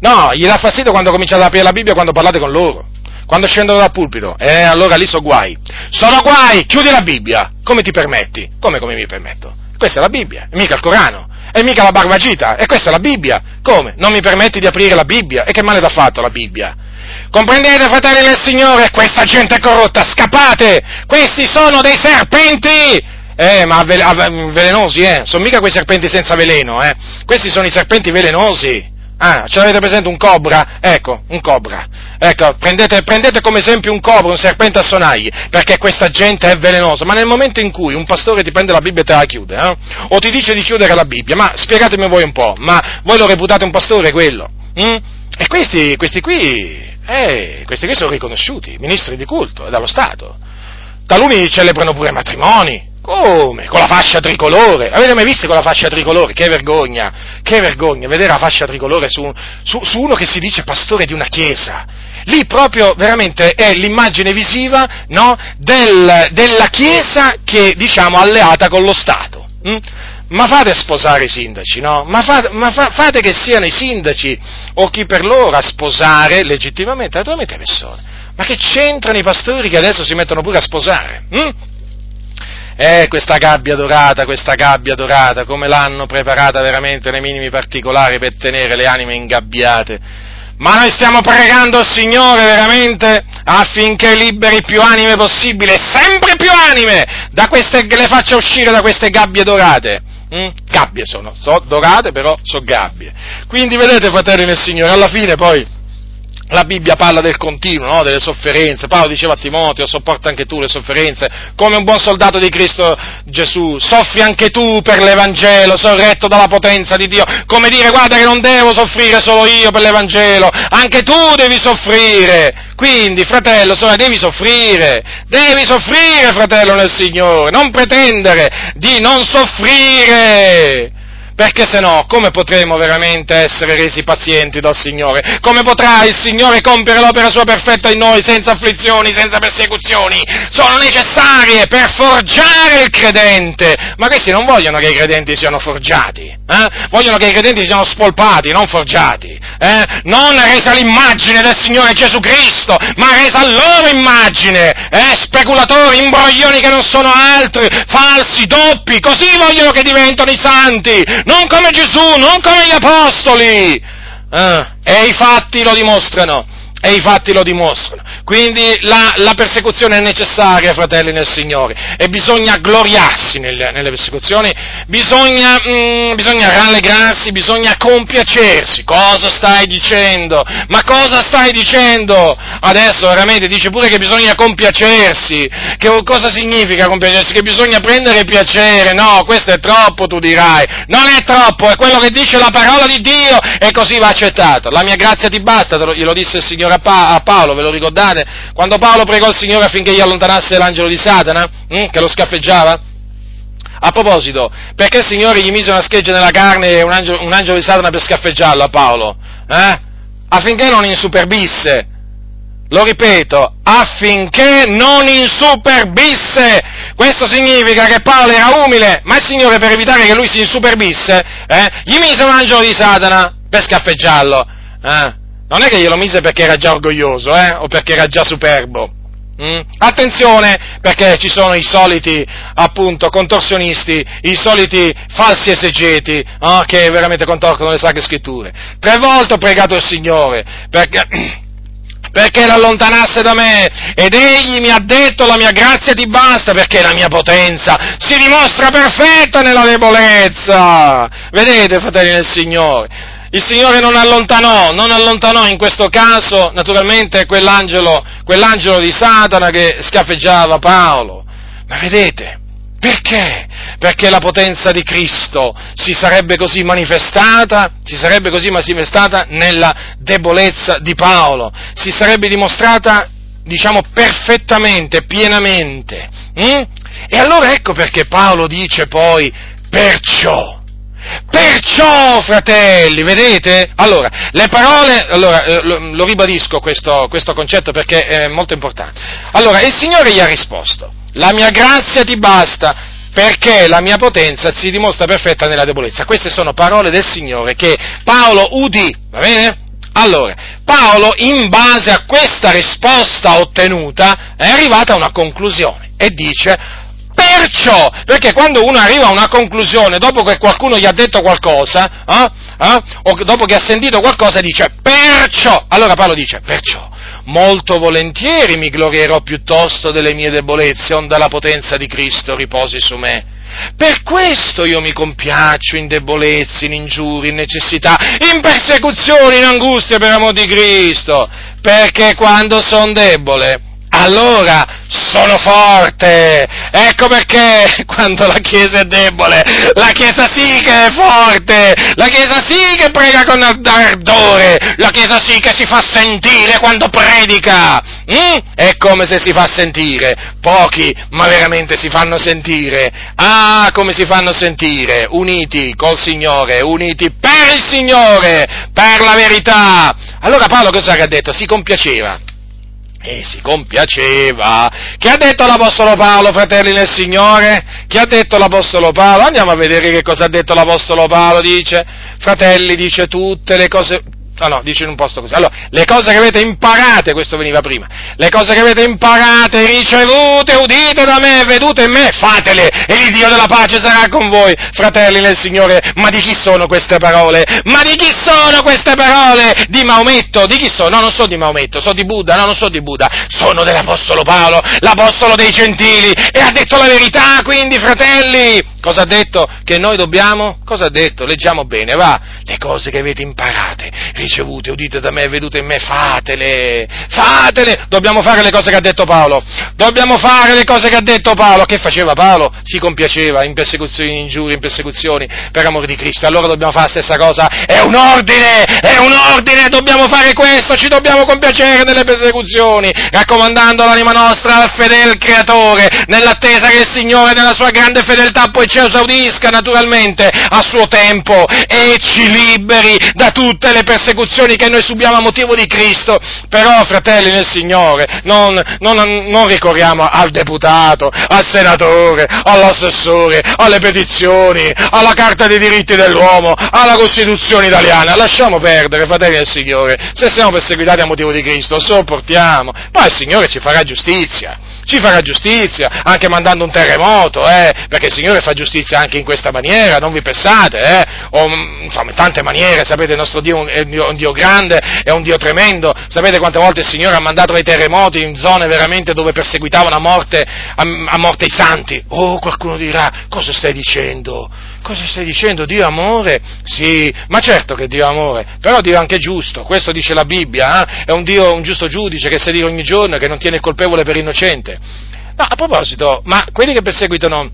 No, gli dà fastidio quando cominciate ad aprire la Bibbia quando parlate con loro. Quando scendono dal pulpito. Eh, allora lì sono guai. Sono guai! Chiudi la Bibbia! Come ti permetti? Come, come mi permetto? Questa è la Bibbia, è mica il Corano, è mica la Barbagita, e questa è la Bibbia. Come? Non mi permetti di aprire la Bibbia? E che male t'ha fatto la Bibbia? Comprendete, fratelli del Signore? Questa gente è corrotta, scappate! Questi sono dei serpenti! Eh, ma velenosi, eh? Sono mica quei serpenti senza veleno, eh? Questi sono i serpenti velenosi. Ah, ce l'avete presente un cobra? Ecco, un cobra. Ecco, prendete, prendete, come esempio un cobra, un serpente a sonagli, perché questa gente è velenosa, ma nel momento in cui un pastore ti prende la Bibbia e te la chiude, eh? o ti dice di chiudere la Bibbia, ma spiegatemi voi un po', ma voi lo reputate un pastore quello? Mm? E questi, questi qui eh, questi qui sono riconosciuti, ministri di culto e dallo Stato. Taluni celebrano pure matrimoni. Come? Con la fascia tricolore. Avete mai visto con la fascia tricolore? Che vergogna, che vergogna vedere la fascia tricolore su, su, su uno che si dice pastore di una chiesa. Lì proprio veramente è l'immagine visiva no, del, della chiesa che diciamo alleata con lo Stato. Hm? ma fate sposare i sindaci, no? Ma, fate, ma fa, fate che siano i sindaci o chi per loro a sposare legittimamente, naturalmente le persone. Ma che c'entrano i pastori che adesso si mettono pure a sposare? Hm? Eh, questa gabbia dorata, questa gabbia dorata, come l'hanno preparata veramente nei minimi particolari per tenere le anime ingabbiate. Ma noi stiamo pregando il Signore veramente affinché liberi più anime possibile, sempre più anime, da queste, le faccia uscire da queste gabbie dorate. Mm? Gabbie sono, so dorate però sono gabbie. Quindi vedete fratelli nel Signore, alla fine poi la Bibbia parla del continuo, no? delle sofferenze. Paolo diceva a Timoteo, sopporta anche tu le sofferenze, come un buon soldato di Cristo Gesù, soffri anche tu per l'Evangelo, sorretto dalla potenza di Dio. Come dire, guarda che non devo soffrire solo io per l'Evangelo, anche tu devi soffrire. Quindi, fratello, sorella, devi soffrire, devi soffrire, fratello nel Signore, non pretendere di non soffrire perché se no come potremo veramente essere resi pazienti dal Signore? Come potrà il Signore compiere l'opera sua perfetta in noi senza afflizioni, senza persecuzioni? Sono necessarie per forgiare il credente, ma questi non vogliono che i credenti siano forgiati, eh? vogliono che i credenti siano spolpati, non forgiati, eh? non resa l'immagine del Signore Gesù Cristo, ma resa loro immagine, eh? speculatori, imbroglioni che non sono altri, falsi, doppi, così vogliono che diventano i santi, non come Gesù, non come gli apostoli. Eh, e i fatti lo dimostrano e i fatti lo dimostrano. Quindi la, la, persecuzione è necessaria, fratelli nel Signore, e bisogna gloriarsi nelle, nelle persecuzioni, bisogna, mm, bisogna, rallegrarsi, bisogna compiacersi. Cosa stai dicendo? Ma cosa stai dicendo? Adesso veramente dice pure che bisogna compiacersi. Che cosa significa compiacersi? Che bisogna prendere piacere. No, questo è troppo, tu dirai. Non è troppo, è quello che dice la parola di Dio e così va accettato. La mia grazia ti basta, glielo disse il Signore a, Paolo, ve lo ricordate? Quando Paolo pregò il Signore affinché gli allontanasse l'angelo di Satana, hm, che lo scaffeggiava? A proposito, perché il Signore gli mise una scheggia nella carne e un angelo, un angelo di Satana per scaffeggiarlo a Paolo? Eh? Affinché non insuperbisse. Lo ripeto, affinché non insuperbisse. Questo significa che Paolo era umile, ma il Signore per evitare che lui si insuperbisse, eh, gli mise un angelo di Satana per scaffeggiarlo. Eh? Non è che glielo mise perché era già orgoglioso, eh? O perché era già superbo. Mm? Attenzione, perché ci sono i soliti, appunto, contorsionisti, i soliti falsi esegeti, oh, che veramente contorcono le sacre scritture. Tre volte ho pregato il Signore, perché, perché l'allontanasse da me, ed egli mi ha detto la mia grazia ti basta, perché la mia potenza si dimostra perfetta nella debolezza. Vedete, fratelli del Signore? Il Signore non allontanò, non allontanò in questo caso naturalmente quell'angelo, quell'angelo di Satana che scaffeggiava Paolo. Ma vedete, perché? Perché la potenza di Cristo si sarebbe così manifestata, si sarebbe così manifestata nella debolezza di Paolo, si sarebbe dimostrata, diciamo, perfettamente, pienamente. Hm? E allora ecco perché Paolo dice poi, perciò, Perciò, fratelli, vedete? Allora, le parole, allora, eh, lo, lo, ribadisco questo, questo concetto perché è molto importante. Allora, il Signore gli ha risposto, la mia grazia ti basta perché la mia potenza si dimostra perfetta nella debolezza. Queste sono parole del Signore che Paolo udì, va bene? Allora, Paolo, in base a questa risposta ottenuta, è arrivato a una conclusione e dice, Perciò, perché quando uno arriva a una conclusione dopo che qualcuno gli ha detto qualcosa, eh, eh, o dopo che ha sentito qualcosa, dice perciò, allora Paolo dice perciò, molto volentieri mi glorierò piuttosto delle mie debolezze, onde la potenza di Cristo riposi su me. Per questo io mi compiaccio in debolezze, in ingiurie, in necessità, in persecuzioni, in angustia per amor di Cristo, perché quando sono debole, allora sono forte. Ecco perché quando la Chiesa è debole, la Chiesa sì che è forte, la Chiesa sì che prega con ardore, la Chiesa sì che si fa sentire quando predica. Mm? È come se si fa sentire. Pochi, ma veramente si fanno sentire. Ah, come si fanno sentire? Uniti col Signore, uniti per il Signore, per la verità. Allora Paolo cosa ha detto? Si compiaceva e si compiaceva. Che ha detto l'Apostolo Paolo, fratelli nel Signore? Che ha detto l'Apostolo Paolo? Andiamo a vedere che cosa ha detto l'Apostolo Paolo, dice, fratelli, dice tutte le cose, No, no, dice in un posto così. Allora, le cose che avete imparate, questo veniva prima, le cose che avete imparate, ricevute, udite da me, vedute in me, fatele e il Dio della pace sarà con voi, fratelli nel Signore. Ma di chi sono queste parole? Ma di chi sono queste parole? Di Maometto? Di chi sono? No, non sono di Maometto, sono di Buddha, no, non sono di Buddha, sono dell'Apostolo Paolo, l'Apostolo dei Gentili, e ha detto la verità, quindi, fratelli. Cosa ha detto? Che noi dobbiamo? Cosa ha detto? Leggiamo bene, va. Le cose che avete imparate, ricevute, udite da me, vedute in me, fatele, fatele. Dobbiamo fare le cose che ha detto Paolo. Dobbiamo fare le cose che ha detto Paolo. Che faceva Paolo? Si compiaceva in persecuzioni, in ingiurie, in persecuzioni per amore di Cristo. Allora dobbiamo fare la stessa cosa. È un ordine, è un ordine, dobbiamo fare questo, ci dobbiamo compiacere nelle persecuzioni, raccomandando l'anima nostra al fedele creatore, nell'attesa che il Signore nella sua grande fedeltà poi ci esaudisca naturalmente a suo tempo e ci liberi da tutte le persecuzioni che noi subiamo a motivo di Cristo. Però, fratelli nel Signore, non, non, non ricorriamo al deputato, al senatore, all'assessore, alle petizioni, alla Carta dei diritti dell'uomo, alla Costituzione italiana. Lasciamo perdere, fratelli del Signore. Se siamo perseguitati a motivo di Cristo, sopportiamo. Poi il Signore ci farà giustizia ci farà giustizia, anche mandando un terremoto, eh, perché il Signore fa giustizia anche in questa maniera, non vi pensate, eh, o, mm, insomma, in tante maniere, sapete, il nostro Dio è un, Dio, grande, è un Dio tremendo, sapete quante volte il Signore ha mandato dei terremoti in zone veramente dove perseguitavano a morte, a, a morte i santi. Oh, qualcuno dirà, cosa stai dicendo? Cosa stai dicendo? Dio amore? Sì, ma certo che Dio amore, però Dio è anche giusto, questo dice la Bibbia, eh? è un Dio, un giusto giudice che sa dire ogni giorno che non tiene il colpevole per innocente. No, a proposito, ma quelli che perseguitano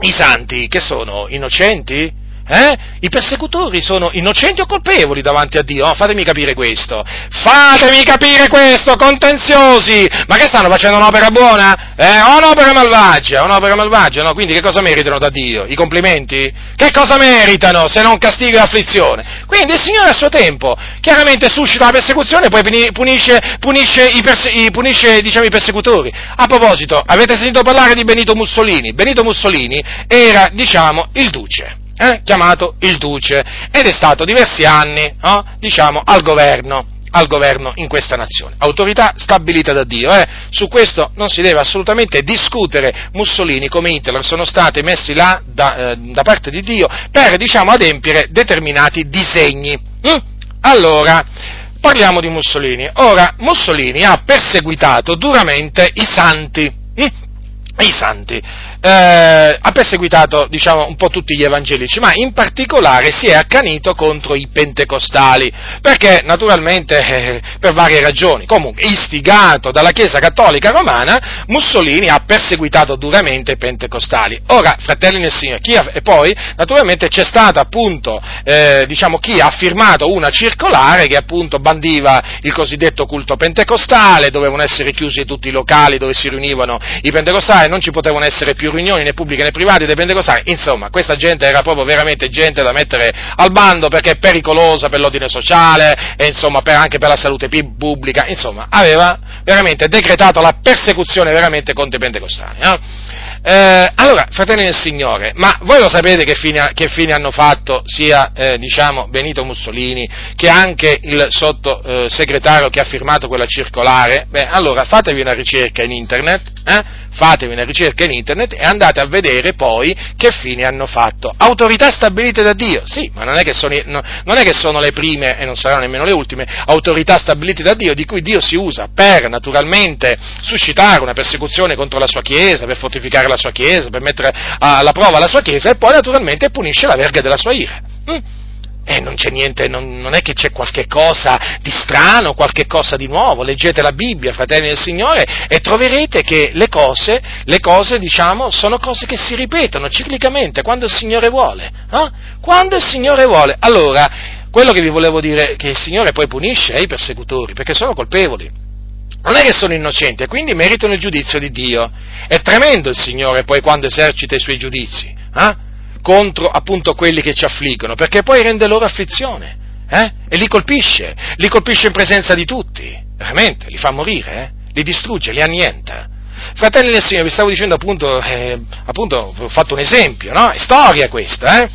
i santi, che sono innocenti? Eh? I persecutori sono innocenti o colpevoli davanti a Dio? Oh, fatemi capire questo. Fatemi capire questo, contenziosi! Ma che stanno facendo un'opera buona? Eh? O un'opera malvagia? Un'opera malvagia, no? Quindi che cosa meritano da Dio? I complimenti? Che cosa meritano se non castigo e afflizione? Quindi il Signore a suo tempo chiaramente suscita la persecuzione e poi punisce, punisce, i, perse- punisce diciamo, i persecutori. A proposito, avete sentito parlare di Benito Mussolini? Benito Mussolini era, diciamo, il duce eh, chiamato il Duce ed è stato diversi anni, oh, diciamo, al governo. al governo in questa nazione. Autorità stabilita da Dio, eh? su questo non si deve assolutamente discutere. Mussolini come Hitler sono stati messi là da, eh, da parte di Dio per, diciamo, adempiere determinati disegni. Mm? Allora, parliamo di Mussolini. Ora, Mussolini ha perseguitato duramente i santi. Mm? I santi eh, ha perseguitato diciamo, un po' tutti gli evangelici, ma in particolare si è accanito contro i pentecostali, perché naturalmente eh, per varie ragioni. Comunque, istigato dalla Chiesa Cattolica Romana, Mussolini ha perseguitato duramente i pentecostali. Ora, fratelli nel Signore, ha, e poi naturalmente c'è stato appunto, eh, diciamo, chi ha firmato una circolare che appunto bandiva il cosiddetto culto pentecostale, dovevano essere chiusi tutti i locali dove si riunivano i pentecostali, non ci potevano essere più riunioni né pubbliche né private dei pentecostali, insomma, questa gente era proprio veramente gente da mettere al bando perché è pericolosa per l'ordine sociale e insomma per, anche per la salute pubblica, insomma, aveva veramente decretato la persecuzione veramente contro i pentecostali. Eh? Eh, allora, fratelli del Signore, ma voi lo sapete che fine, che fine hanno fatto sia eh, diciamo, Benito Mussolini che anche il sottosegretario eh, che ha firmato quella circolare? Beh, allora fatevi una ricerca in internet, eh? Fatevi una ricerca in internet e andate a vedere poi che fine hanno fatto. Autorità stabilite da Dio, sì, ma non è che sono, non è che sono le prime e non saranno nemmeno le ultime autorità stabilite da Dio, di cui Dio si usa per naturalmente suscitare una persecuzione contro la sua Chiesa, per fortificare la sua Chiesa, per mettere alla prova la sua Chiesa e poi naturalmente punisce la verga della sua ira. Mm? Eh, non c'è niente, non, non, è che c'è qualche cosa di strano, qualche cosa di nuovo. Leggete la Bibbia, fratelli del Signore, e troverete che le cose, le cose, diciamo, sono cose che si ripetono ciclicamente quando il Signore vuole. Eh? Quando il Signore vuole. Allora, quello che vi volevo dire è che il Signore poi punisce i persecutori, perché sono colpevoli. Non è che sono innocenti e quindi meritano il giudizio di Dio. È tremendo il Signore poi quando esercita i suoi giudizi. Eh? Contro appunto quelli che ci affliggono, perché poi rende loro afflizione eh? e li colpisce, li colpisce in presenza di tutti, veramente, li fa morire, eh? li distrugge, li annienta. Fratelli del Signore, vi stavo dicendo appunto, eh, appunto ho fatto un esempio, no? È storia questa, eh?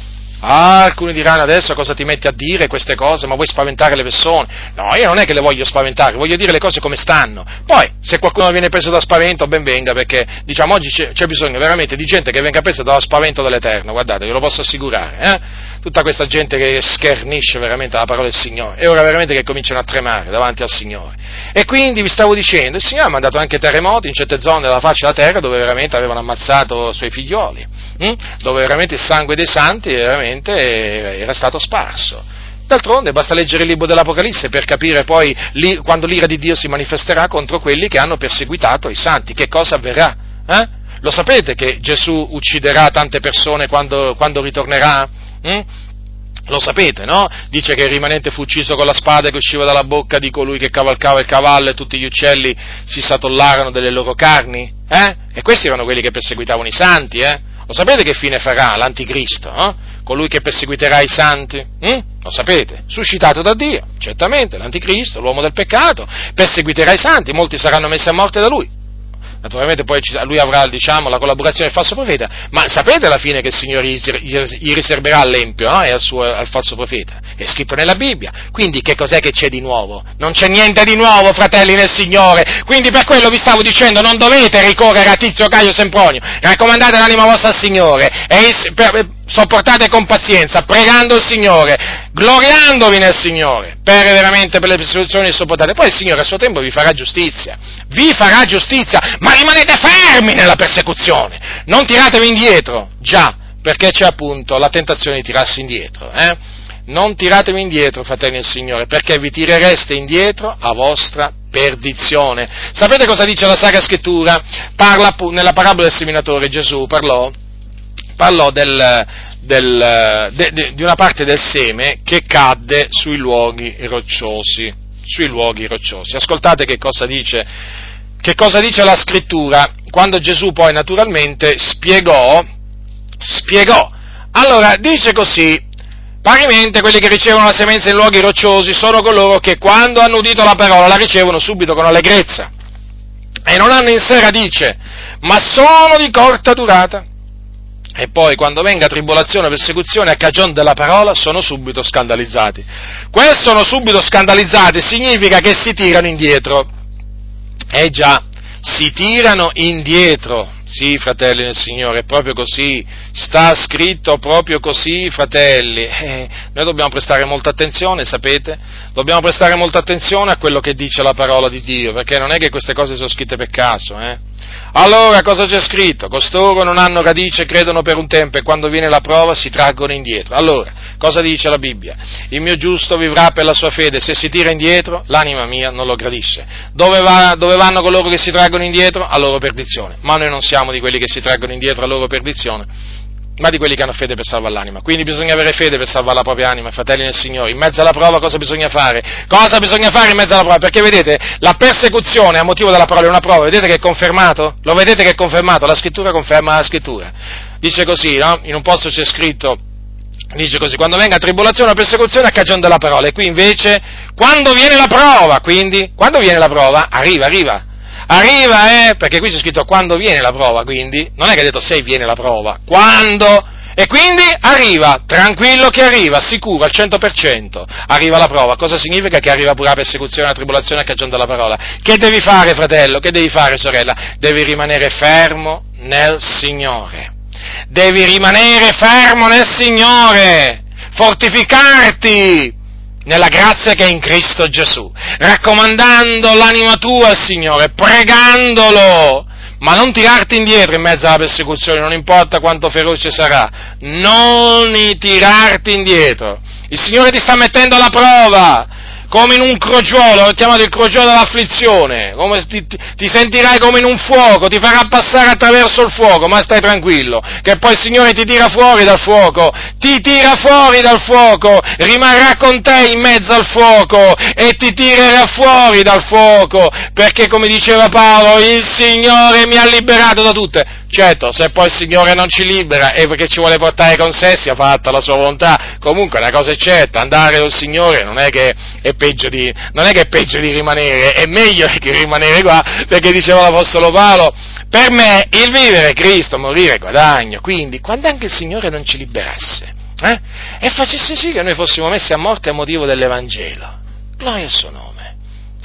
Ah, alcuni diranno adesso cosa ti metti a dire queste cose, ma vuoi spaventare le persone? No, io non è che le voglio spaventare, voglio dire le cose come stanno. Poi, se qualcuno viene preso da spavento, ben venga, perché diciamo oggi c'è, c'è bisogno veramente di gente che venga presa dallo spavento dell'Eterno, guardate, ve lo posso assicurare, eh? Tutta questa gente che schernisce veramente la parola del Signore, è ora veramente che cominciano a tremare davanti al Signore. E quindi vi stavo dicendo, il Signore ha mandato anche terremoti in certe zone della faccia della terra dove veramente avevano ammazzato i suoi figlioli, hm? dove veramente il sangue dei santi veramente era stato sparso. D'altronde basta leggere il libro dell'Apocalisse per capire poi li, quando l'ira di Dio si manifesterà contro quelli che hanno perseguitato i santi, che cosa avverrà? Eh? Lo sapete che Gesù ucciderà tante persone quando, quando ritornerà? Hm? Lo sapete, no? Dice che il rimanente fu ucciso con la spada che usciva dalla bocca di colui che cavalcava il cavallo e tutti gli uccelli si satollarono delle loro carni? Eh? E questi erano quelli che perseguitavano i santi, eh? Lo sapete che fine farà l'anticristo? Eh? Colui che perseguiterà i santi? Hm? Lo sapete? Suscitato da Dio, certamente, l'anticristo, l'uomo del peccato, perseguiterà i santi, molti saranno messi a morte da lui. Naturalmente poi lui avrà diciamo, la collaborazione del falso profeta, ma sapete alla fine che il Signore gli riserverà l'empio no? e al, suo, al falso profeta? È scritto nella Bibbia. Quindi che cos'è che c'è di nuovo? Non c'è niente di nuovo, fratelli nel Signore. Quindi per quello vi stavo dicendo, non dovete ricorrere a Tizio Caio Sempronio. Raccomandate l'anima vostra al Signore e per, sopportate con pazienza, pregando il Signore, gloriandovi nel Signore, per veramente per le persecuzioni che sopportate. Poi il Signore a suo tempo vi farà giustizia, vi farà giustizia, ma rimanete fermi nella persecuzione, non tiratevi indietro, già, perché c'è appunto la tentazione di tirarsi indietro, eh? Non tiratevi indietro, fratelli del Signore, perché vi tirereste indietro a vostra perdizione. Sapete cosa dice la Sacra Scrittura? Parla nella parabola del seminatore Gesù parlò parlò del, del, de, de, di una parte del seme che cadde sui luoghi rocciosi. Sui luoghi rocciosi. Ascoltate che cosa dice, che cosa dice la scrittura quando Gesù poi naturalmente spiegò, spiegò. Allora, dice così, Parimente quelli che ricevono la semenza in luoghi rocciosi sono coloro che quando hanno udito la parola la ricevono subito con allegrezza e non hanno in sé radice, ma sono di corta durata e poi quando venga tribolazione o persecuzione a cagione della parola sono subito scandalizzati. Quel sono subito scandalizzati significa che si tirano indietro. Eh già, si tirano indietro. Sì, fratelli nel Signore, è proprio così, sta scritto proprio così, fratelli. Eh, noi dobbiamo prestare molta attenzione, sapete? Dobbiamo prestare molta attenzione a quello che dice la parola di Dio, perché non è che queste cose sono scritte per caso, eh? Allora cosa c'è scritto? Costoro non hanno radice, credono per un tempo e quando viene la prova si traggono indietro. Allora, cosa dice la Bibbia? Il mio giusto vivrà per la sua fede, se si tira indietro, l'anima mia non lo gradisce. Dove, va, dove vanno coloro che si traggono indietro? A loro perdizione. Ma noi non siamo di quelli che si traggono indietro a loro perdizione, ma di quelli che hanno fede per salvare l'anima. Quindi bisogna avere fede per salvare la propria anima, fratelli nel Signore. In mezzo alla prova cosa bisogna fare? Cosa bisogna fare in mezzo alla prova? Perché vedete, la persecuzione a motivo della parola è una prova, vedete che è confermato? Lo vedete che è confermato? La scrittura conferma la scrittura. Dice così, no? In un posto c'è scritto, dice così, quando venga tribolazione o persecuzione a cagione della parola. E qui invece, quando viene la prova, quindi, quando viene la prova, arriva, arriva Arriva, eh, perché qui c'è scritto quando viene la prova, quindi, non è che ha detto se viene la prova, quando, e quindi arriva, tranquillo che arriva, sicuro, al 100%, arriva la prova. Cosa significa che arriva pure la persecuzione, la tribolazione a cagione della parola? Che devi fare, fratello? Che devi fare, sorella? Devi rimanere fermo nel Signore. Devi rimanere fermo nel Signore, fortificarti, nella grazia che è in Cristo Gesù, raccomandando l'anima tua al Signore, pregandolo, ma non tirarti indietro in mezzo alla persecuzione, non importa quanto feroce sarà, non tirarti indietro. Il Signore ti sta mettendo alla prova, come in un crogiolo, l'ho chiamato il crogiolo dell'afflizione, ti, ti, sentirai come in un fuoco, ti farà passare attraverso il fuoco, ma stai tranquillo, che poi il Signore ti tira fuori dal fuoco, ti tira fuori dal fuoco, rimarrà con te in mezzo al fuoco e ti tirerà fuori dal fuoco, perché come diceva Paolo, il Signore mi ha liberato da tutte Certo, se poi il Signore non ci libera e perché ci vuole portare con sé, sia fatta la sua volontà. Comunque una cosa è certa, andare col Signore non è che è peggio di, non è, che è peggio di rimanere, è meglio che rimanere qua, perché diceva l'Apostolo Paolo, per me il vivere è Cristo, morire è guadagno. Quindi, quando anche il Signore non ci liberasse, eh, e facesse sì che noi fossimo messi a morte a motivo dell'Evangelo, gloria al suo nome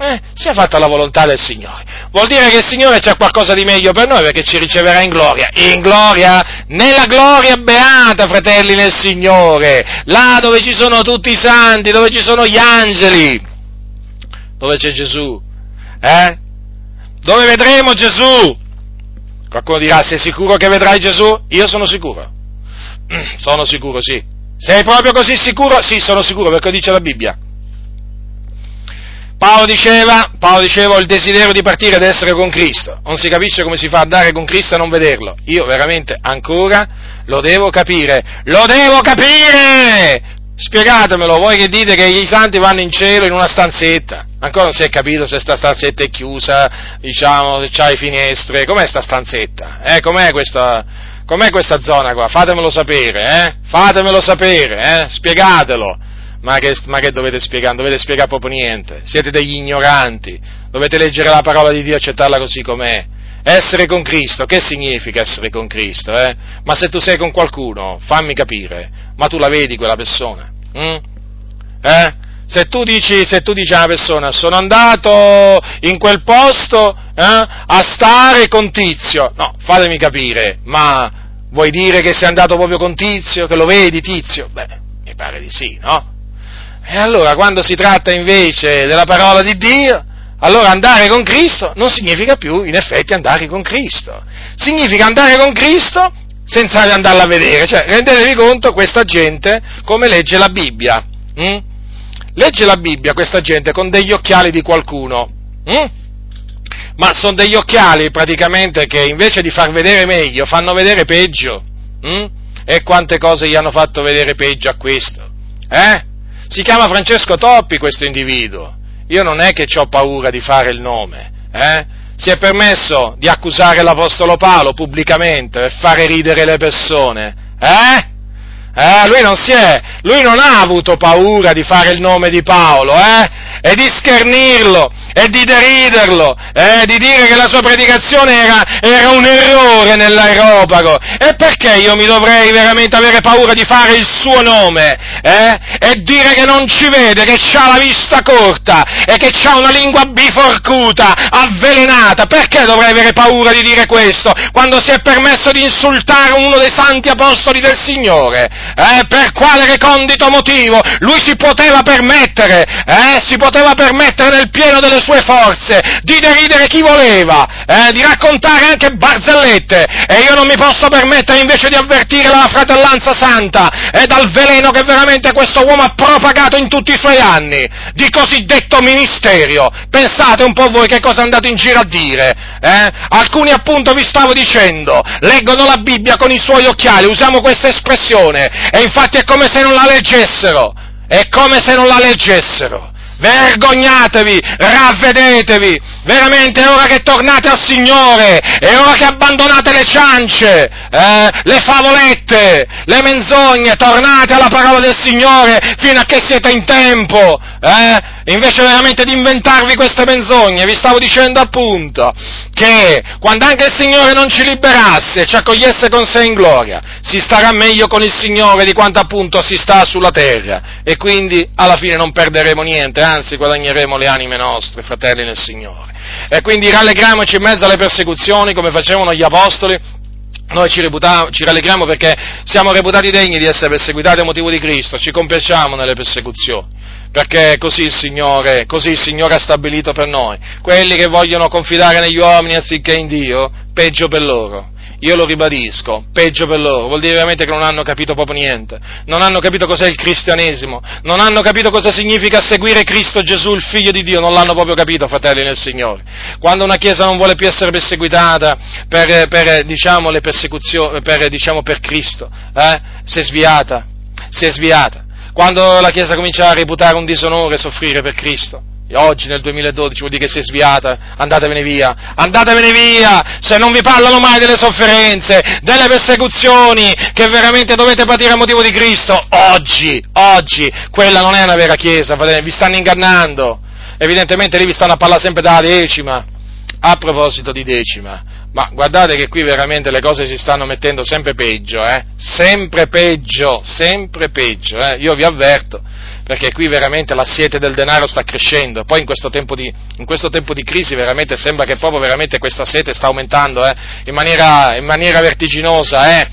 eh, sia fatta la volontà del Signore. Vuol dire che il Signore c'ha qualcosa di meglio per noi perché ci riceverà in gloria. In gloria, nella gloria beata, fratelli nel Signore, là dove ci sono tutti i santi, dove ci sono gli angeli, dove c'è Gesù, eh? Dove vedremo Gesù? Qualcuno dirà, sei sicuro che vedrai Gesù? Io sono sicuro. Sono sicuro, sì. Sei proprio così sicuro? Sì, sono sicuro perché dice la Bibbia. Paolo diceva, Paolo diceva, ho il desiderio di partire ed essere con Cristo. Non si capisce come si fa a andare con Cristo e non vederlo. Io veramente ancora lo devo capire. Lo devo capire! Spiegatemelo, voi che dite che i santi vanno in cielo in una stanzetta. Ancora non si è capito se sta stanzetta è chiusa, diciamo, se c'ha le finestre. Com'è sta stanzetta? Eh, com'è questa, com'è questa zona qua? Fatemelo sapere, eh? Fatemelo sapere, eh? Spiegatelo ma che, ma che dovete spiegare? Non dovete spiegare proprio niente. Siete degli ignoranti. Dovete leggere la parola di Dio e accettarla così com'è. Essere con Cristo, che significa essere con Cristo? Eh? Ma se tu sei con qualcuno, fammi capire, ma tu la vedi quella persona? Mm? Eh? Se tu, dici, se tu dici a una persona, sono andato in quel posto eh, a stare con Tizio, no, fatemi capire, ma vuoi dire che sei andato proprio con Tizio, che lo vedi Tizio? Beh, mi pare di sì, no? E allora quando si tratta invece della parola di Dio, allora andare con Cristo non significa più in effetti andare con Cristo. Significa andare con Cristo senza andarla a vedere. Cioè, rendetevi conto questa gente come legge la Bibbia. Hm? Legge la Bibbia questa gente con degli occhiali di qualcuno. Hm? Ma sono degli occhiali praticamente che invece di far vedere meglio fanno vedere peggio. Hm? E quante cose gli hanno fatto vedere peggio a questo? Eh? Si chiama Francesco Toppi questo individuo. Io non è che ho paura di fare il nome, eh? Si è permesso di accusare l'Apostolo Paolo pubblicamente per fare ridere le persone, eh? Eh, lui non si è, lui non ha avuto paura di fare il nome di Paolo, eh? E di schernirlo e di deriderlo, eh, di dire che la sua predicazione era, era un errore nell'aeropago. E perché io mi dovrei veramente avere paura di fare il suo nome? Eh? E dire che non ci vede, che ha la vista corta e che ha una lingua biforcuta, avvelenata. Perché dovrei avere paura di dire questo quando si è permesso di insultare uno dei santi apostoli del Signore? Eh? Per quale recondito motivo? Lui si poteva permettere, eh? si poteva permettere nel pieno delle sue forze di deridere chi voleva, eh? di raccontare anche barzellette e io non mi posso permettere invece di avvertire la fratellanza santa e dal veleno che veramente questo uomo ha propagato in tutti i suoi anni di cosiddetto ministerio. Pensate un po' voi che cosa andate in giro a dire. Eh? Alcuni appunto vi stavo dicendo, leggono la Bibbia con i suoi occhiali, usiamo questa espressione, e infatti è come se non la leggessero. È come se non la leggessero. Vergognatevi, ravvedetevi, veramente è ora che tornate al Signore, è ora che abbandonate le ciance, eh, le favolette, le menzogne, tornate alla parola del Signore fino a che siete in tempo, eh? invece veramente di inventarvi queste menzogne, vi stavo dicendo appunto che quando anche il Signore non ci liberasse e ci accogliesse con sé in gloria, si starà meglio con il Signore di quanto appunto si sta sulla terra e quindi alla fine non perderemo niente, anzi guadagneremo le anime nostre, fratelli nel Signore. E quindi rallegriamoci in mezzo alle persecuzioni come facevano gli apostoli, noi ci, ci, rallegriamo perché siamo reputati degni di essere perseguitati a motivo di Cristo, ci compiacciamo nelle persecuzioni perché così il, Signore, così il Signore ha stabilito per noi. Quelli che vogliono confidare negli uomini anziché in Dio, peggio per loro. Io lo ribadisco, peggio per loro, vuol dire veramente che non hanno capito proprio niente, non hanno capito cos'è il cristianesimo, non hanno capito cosa significa seguire Cristo Gesù, il Figlio di Dio, non l'hanno proprio capito, fratelli nel Signore. Quando una Chiesa non vuole più essere perseguitata per, per diciamo, per, diciamo, per Cristo, eh, si è sviata, si è sviata. Quando la Chiesa comincia a reputare un disonore soffrire per Cristo. E oggi nel 2012 vuol dire che si è sviata, andatevene via, andatevene via, se non vi parlano mai delle sofferenze, delle persecuzioni che veramente dovete patire a motivo di Cristo, oggi, oggi, quella non è una vera Chiesa, vi stanno ingannando, evidentemente lì vi stanno a parlare sempre della decima, a proposito di decima, ma guardate che qui veramente le cose si stanno mettendo sempre peggio, eh? Sempre peggio, sempre peggio, eh? Io vi avverto, perché qui veramente la siete del denaro sta crescendo, poi in questo tempo di, questo tempo di crisi veramente sembra che proprio veramente questa sete sta aumentando, eh? in, maniera, in maniera vertiginosa, eh?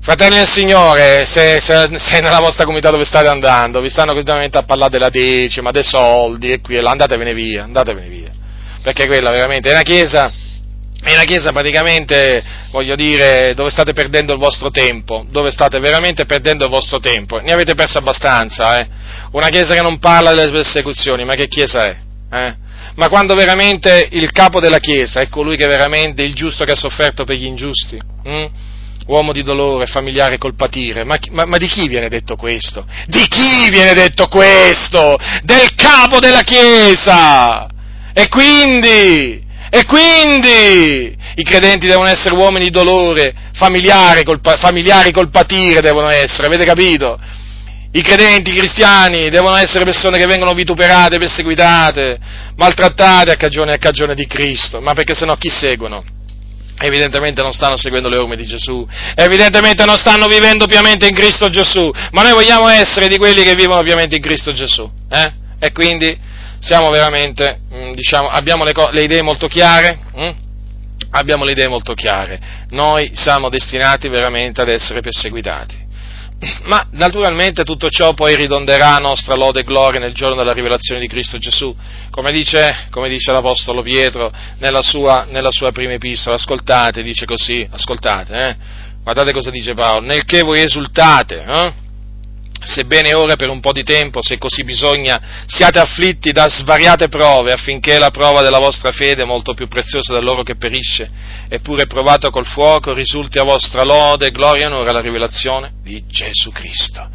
Fratelli del Signore, se, se, se, nella vostra comunità dove state andando vi stanno continuamente a parlare della decima, dei soldi e qui e là, andatevene via, andatevene via perché quella veramente è una chiesa, è una chiesa praticamente, voglio dire, dove state perdendo il vostro tempo, dove state veramente perdendo il vostro tempo, ne avete perso abbastanza, eh? Una chiesa che non parla delle persecuzioni, ma che chiesa è? Eh? Ma quando veramente il capo della chiesa è colui che veramente è il giusto che ha sofferto per gli ingiusti? Hm? uomo di dolore, familiare col patire. Ma, ma, ma, di chi viene detto questo? Di chi viene detto questo? Del capo della Chiesa! E quindi, e quindi, i credenti devono essere uomini di dolore, familiari col, familiari col patire devono essere, avete capito? I credenti, i cristiani, devono essere persone che vengono vituperate, perseguitate, maltrattate a cagione, a cagione di Cristo, ma perché sennò chi seguono? Evidentemente non stanno seguendo le orme di Gesù, evidentemente non stanno vivendo piamente in Cristo Gesù, ma noi vogliamo essere di quelli che vivono piamente in Cristo Gesù, eh? E quindi siamo veramente, mm, diciamo, abbiamo le, le, idee molto chiare? Hm? Abbiamo le idee molto chiare. Noi siamo destinati veramente ad essere perseguitati. Ma naturalmente tutto ciò poi ridonderà a nostra lode e gloria nel giorno della rivelazione di Cristo Gesù, come dice, come dice l'Apostolo Pietro nella sua, nella sua, prima epistola. Ascoltate, dice così, ascoltate, eh? guardate cosa dice Paolo, nel che voi esultate, eh? Sebbene ora per un po' di tempo, se così bisogna, siate afflitti da svariate prove, affinché la prova della vostra fede, molto più preziosa dell'oro che perisce, eppure provata col fuoco, risulti a vostra lode, gloria e onore alla rivelazione di Gesù Cristo.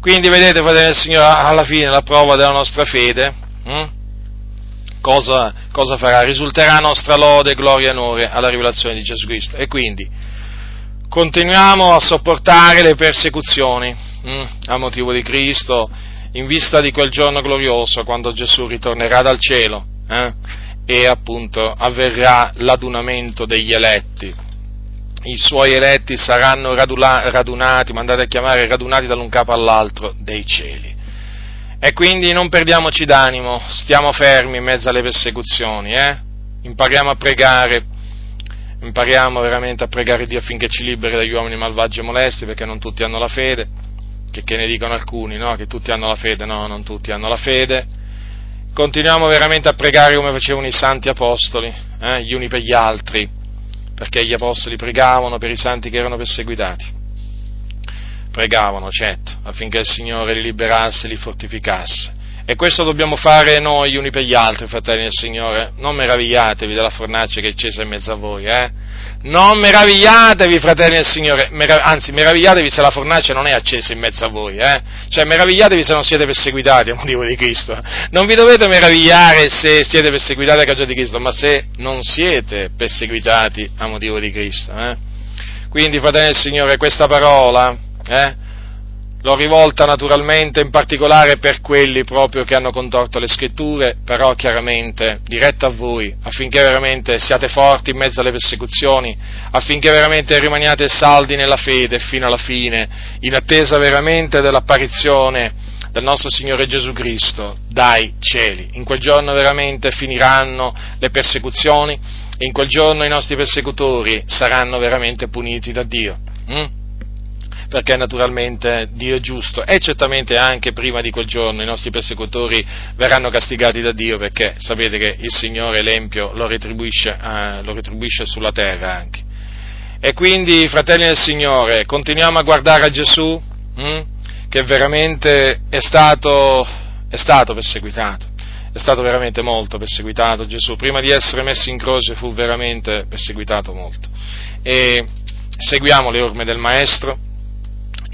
Quindi vedete, fratelli del Signore, alla fine la prova della nostra fede, hm? cosa, cosa farà? Risulterà nostra lode, gloria e onore alla rivelazione di Gesù Cristo. E quindi continuiamo a sopportare le persecuzioni, Mm, a motivo di Cristo in vista di quel giorno glorioso quando Gesù ritornerà dal cielo eh, e appunto avverrà l'adunamento degli eletti. I suoi eletti saranno radula, radunati, mandati a chiamare radunati da un capo all'altro dei cieli. E quindi non perdiamoci d'animo, stiamo fermi in mezzo alle persecuzioni, eh? impariamo a pregare, impariamo veramente a pregare Dio affinché ci liberi dagli uomini malvagi e molesti, perché non tutti hanno la fede, che, che ne dicono alcuni, no? che tutti hanno la fede, no, non tutti hanno la fede. Continuiamo veramente a pregare come facevano i santi apostoli, eh? gli uni per gli altri, perché gli apostoli pregavano per i santi che erano perseguitati pregavano, certo, affinché il Signore li liberasse e li fortificasse. E questo dobbiamo fare noi gli uni per gli altri, fratelli del Signore. Non meravigliatevi della fornace che è accesa in mezzo a voi, eh? Non meravigliatevi, fratelli del Signore, Merav- anzi, meravigliatevi se la fornace non è accesa in mezzo a voi, eh? Cioè, meravigliatevi se non siete perseguitati a motivo di Cristo. Non vi dovete meravigliare se siete perseguitati a causa di Cristo, ma se non siete perseguitati a motivo di Cristo, eh? Quindi, fratelli del Signore, questa parola eh? L'ho rivolta naturalmente in particolare per quelli proprio che hanno contorto le scritture, però chiaramente diretta a voi, affinché veramente siate forti in mezzo alle persecuzioni, affinché veramente rimaniate saldi nella fede fino alla fine, in attesa veramente dell'apparizione del nostro Signore Gesù Cristo dai cieli. In quel giorno veramente finiranno le persecuzioni in quel giorno i nostri persecutori saranno veramente puniti da Dio. Mm? Perché naturalmente Dio è giusto e certamente anche prima di quel giorno i nostri persecutori verranno castigati da Dio perché sapete che il Signore l'Empio lo retribuisce, eh, lo retribuisce sulla terra anche. E quindi, fratelli del Signore, continuiamo a guardare a Gesù hm, che veramente è stato, è stato perseguitato è stato veramente molto perseguitato Gesù, prima di essere messo in croce fu veramente perseguitato molto. E seguiamo le orme del Maestro,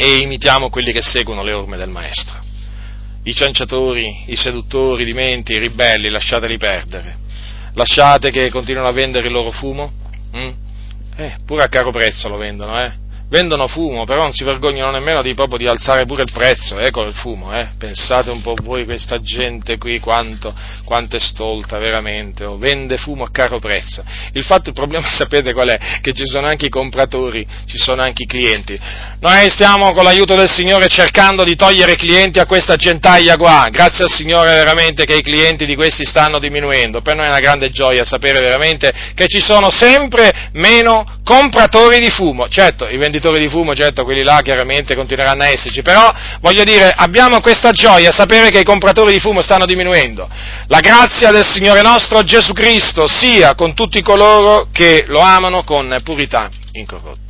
e imitiamo quelli che seguono le orme del Maestro. I cianciatori, i seduttori di menti, i ribelli, lasciateli perdere. Lasciate che continuino a vendere il loro fumo. Mm? Eh, pure a caro prezzo lo vendono, eh? Vendono fumo, però non si vergognano nemmeno di, proprio di alzare pure il prezzo, ecco il fumo, eh? pensate un po' voi questa gente qui quanto, quanto è stolta veramente, oh, vende fumo a caro prezzo. Il fatto, il problema sapete qual è? Che ci sono anche i compratori, ci sono anche i clienti. Noi stiamo con l'aiuto del Signore cercando di togliere clienti a questa gentaglia qua, grazie al Signore veramente che i clienti di questi stanno diminuendo, per noi è una grande gioia sapere veramente che ci sono sempre meno compratori di fumo, certo i venditori di fumo, certo quelli là chiaramente continueranno a esserci, però voglio dire, abbiamo questa gioia, sapere che i compratori di fumo stanno diminuendo. La grazia del Signore nostro Gesù Cristo sia con tutti coloro che lo amano con purità incorrotta.